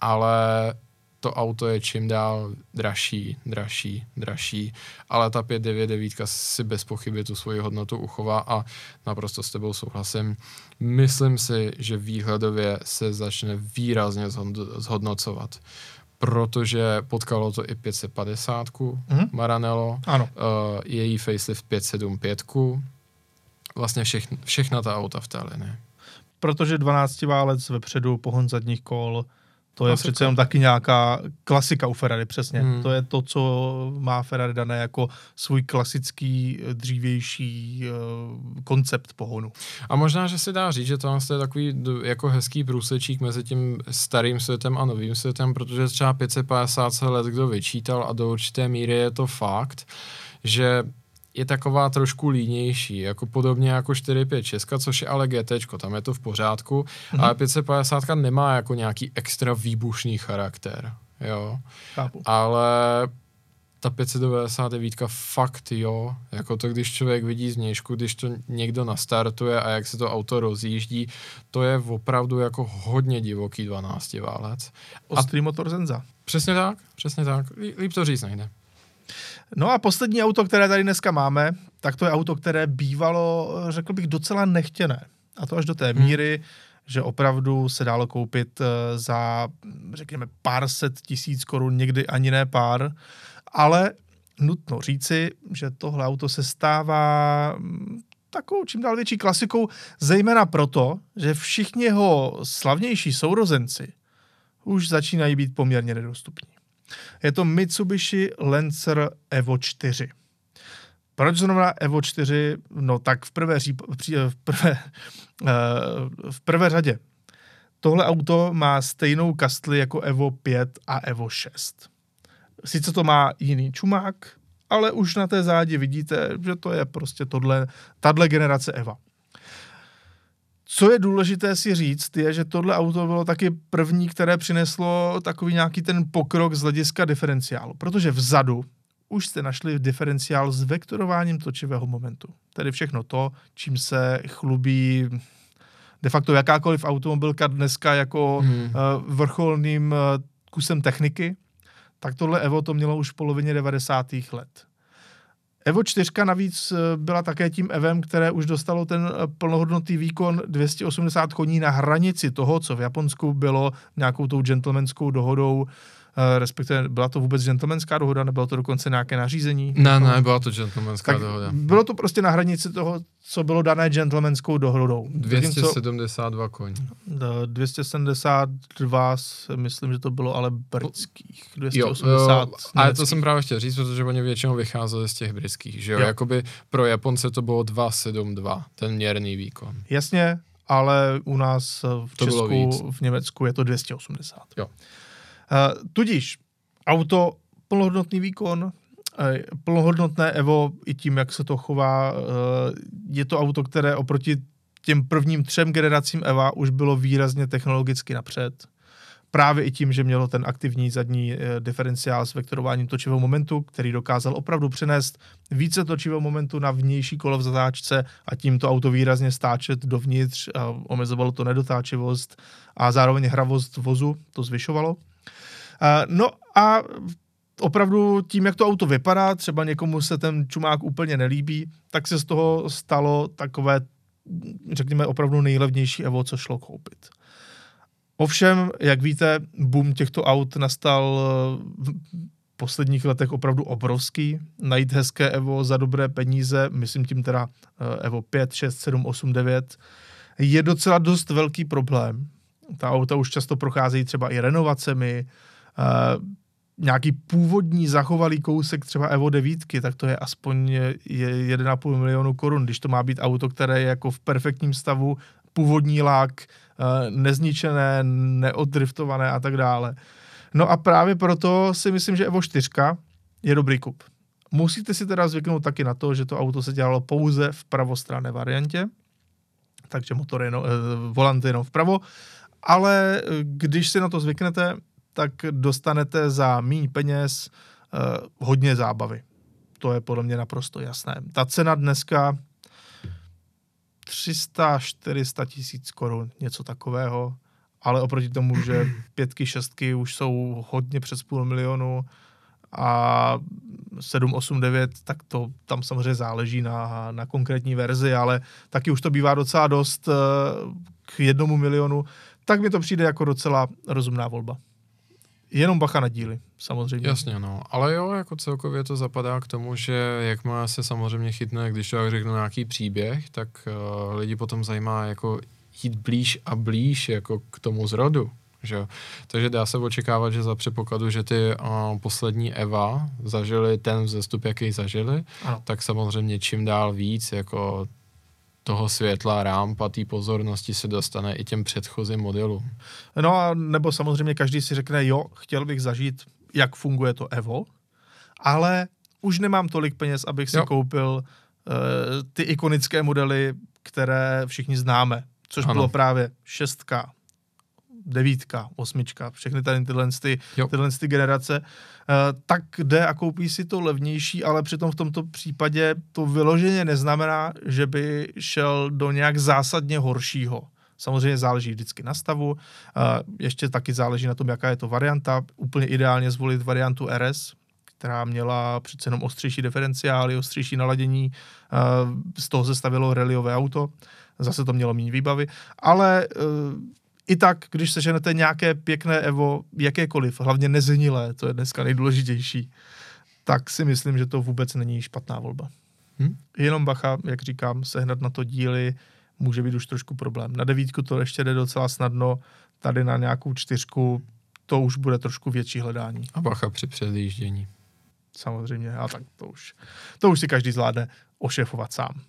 ale to auto je čím dál dražší, dražší, dražší, ale ta 599 si bez pochyby tu svoji hodnotu uchová a naprosto s tebou souhlasím. Myslím si, že výhledově se začne výrazně zhodnocovat protože potkalo to i 550 mm-hmm. Maranello, ano. Uh, její facelift 575, vlastně všechn, všechna ta auta v té linii. Protože 12 válec vepředu, pohon zadních kol, to je přece jenom taky nějaká klasika u Ferrari, přesně. Hmm. To je to, co má Ferrari dané jako svůj klasický, eh, dřívější uh, koncept pohonu. A možná, že se dá říct, že to je takový jako hezký průsečík mezi tím starým světem a novým světem, protože třeba 550 let kdo vyčítal a do určité míry je to fakt, že je taková trošku línější, jako podobně jako 456, což je ale GT, tam je to v pořádku, mm-hmm. ale 550 nemá jako nějaký extra výbušný charakter, jo. Chápu. Ale ta 599 fakt jo, jako to, když člověk vidí znějšku, když to někdo nastartuje a jak se to auto rozjíždí, to je opravdu jako hodně divoký 12 válec. Ostrý a motor Zenza. Přesně tak, přesně tak, líp to říct nejde. No a poslední auto, které tady dneska máme, tak to je auto, které bývalo, řekl bych, docela nechtěné. A to až do té hmm. míry, hmm. že opravdu se dalo koupit eh, za, řekněme, pár set tisíc korun, někdy ani ne pár. Ale nutno říci, že tohle auto se stává mm, takovou čím dál větší klasikou, zejména proto, že všichni jeho slavnější sourozenci už začínají být poměrně nedostupní. Je to Mitsubishi Lancer Evo 4. Proč zrovna Evo 4? No tak v prvé, říp, v prvé, uh, v prvé řadě. Tohle auto má stejnou kastli jako Evo 5 a Evo 6. Sice to má jiný čumák, ale už na té zádě vidíte, že to je prostě tohle, tahle generace Eva. Co je důležité si říct, je, že tohle auto bylo taky první, které přineslo takový nějaký ten pokrok z hlediska diferenciálu, protože vzadu už jste našli diferenciál s vektorováním točivého momentu. Tedy všechno to, čím se chlubí de facto jakákoliv automobilka dneska jako hmm. uh, vrcholným uh, kusem techniky, tak tohle Evo to mělo už v polovině 90. let. Evo 4 navíc eh, byla také tím Evem, které už dostalo ten eh, plnohodnotný výkon 280 koní na hranici toho, co v Japonsku bylo nějakou tou gentlemanskou dohodou Eh, respektive byla to vůbec gentlemanská dohoda, nebylo to dokonce nějaké nařízení? Ne, ne, byla to gentlemanská dohoda. Bylo to prostě na hranici toho, co bylo dané gentlemanskou dohodou. 272 koní. 272, myslím, že to bylo ale britských. 280. Jo, jo, ale to jsem právě chtěl říct, protože oni většinou vycházeli z těch britských, že jo? jo. Jakoby pro Japonce to bylo 272, ten měrný výkon. Jasně, ale u nás v to Česku, v Německu je to 280. Jo. Uh, tudíž auto, plnohodnotný výkon, eh, plnohodnotné Evo i tím, jak se to chová, eh, je to auto, které oproti těm prvním třem generacím Eva už bylo výrazně technologicky napřed. Právě i tím, že mělo ten aktivní zadní diferenciál s vektorováním točivého momentu, který dokázal opravdu přenést více točivého momentu na vnější kolo v zatáčce a tím to auto výrazně stáčet dovnitř, omezovalo to nedotáčivost a zároveň hravost vozu to zvyšovalo. No a opravdu tím, jak to auto vypadá, třeba někomu se ten čumák úplně nelíbí, tak se z toho stalo takové, řekněme, opravdu nejlevnější Evo, co šlo koupit. Ovšem, jak víte, boom těchto aut nastal v posledních letech opravdu obrovský. Najít hezké Evo za dobré peníze, myslím tím teda eh, Evo 5, 6, 7, 8, 9, je docela dost velký problém. Ta auta už často procházejí třeba i renovacemi, nějaký původní zachovalý kousek třeba Evo 9, tak to je aspoň 1,5 milionu korun, když to má být auto, které je jako v perfektním stavu, původní lák, uh, nezničené, neoddriftované a tak dále. No a právě proto si myslím, že Evo 4 je dobrý kup. Musíte si teda zvyknout taky na to, že to auto se dělalo pouze v pravostranné variantě, takže motor je no, eh, volant je jenom vpravo, ale když si na to zvyknete, tak dostanete za míň peněz uh, hodně zábavy. To je podle mě naprosto jasné. Ta cena dneska 300-400 tisíc korun, něco takového, ale oproti tomu, že pětky, šestky už jsou hodně přes půl milionu a 7, 8, 9, tak to tam samozřejmě záleží na, na konkrétní verzi, ale taky už to bývá docela dost eh, k jednomu milionu, tak mi to přijde jako docela rozumná volba. Jenom bacha na díly, samozřejmě. Jasně, no. Ale jo, jako celkově to zapadá k tomu, že jak má se samozřejmě chytne, když to řeknu nějaký příběh, tak uh, lidi potom zajímá jako jít blíž a blíž jako k tomu zrodu. Že? Takže dá se očekávat, že za předpokladu, že ty uh, poslední Eva zažili ten vzestup, jaký zažili, ano. tak samozřejmě čím dál víc jako toho světla, ramp a té pozornosti se dostane i těm předchozím modelům. No a nebo samozřejmě každý si řekne, jo, chtěl bych zažít, jak funguje to Evo, ale už nemám tolik peněz, abych si jo. koupil uh, ty ikonické modely, které všichni známe, což ano. bylo právě šestka, devítka, osmička, všechny tady tyhle, ty, tyhle ty generace, uh, tak jde a koupí si to levnější, ale přitom v tomto případě to vyloženě neznamená, že by šel do nějak zásadně horšího. Samozřejmě záleží vždycky na stavu, uh, ještě taky záleží na tom, jaká je to varianta. Úplně ideálně zvolit variantu RS, která měla přece jenom ostřejší diferenciály, ostřejší naladění, uh, z toho se stavilo reliové auto, zase to mělo méně výbavy, ale i tak, když seženete nějaké pěkné Evo, jakékoliv, hlavně nezenilé, to je dneska nejdůležitější, tak si myslím, že to vůbec není špatná volba. Hmm? Jenom bacha, jak říkám, sehnat na to díly může být už trošku problém. Na devítku to ještě jde docela snadno, tady na nějakou čtyřku to už bude trošku větší hledání. A bacha při předjíždění. Samozřejmě, a tak to už, to už si každý zvládne ošefovat sám.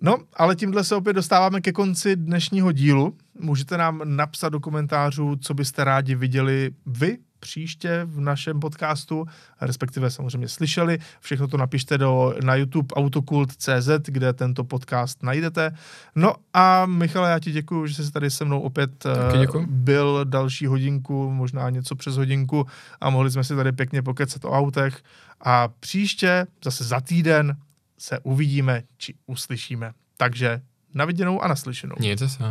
No, ale tímhle se opět dostáváme ke konci dnešního dílu. Můžete nám napsat do komentářů, co byste rádi viděli vy příště v našem podcastu, respektive samozřejmě slyšeli. Všechno to napište do, na YouTube autokult.cz, kde tento podcast najdete. No a Michale, já ti děkuji, že jsi tady se mnou opět uh, byl další hodinku, možná něco přes hodinku a mohli jsme si tady pěkně pokecat o autech. A příště, zase za týden, se uvidíme či uslyšíme. Takže na viděnou a naslyšenou. Mějte se.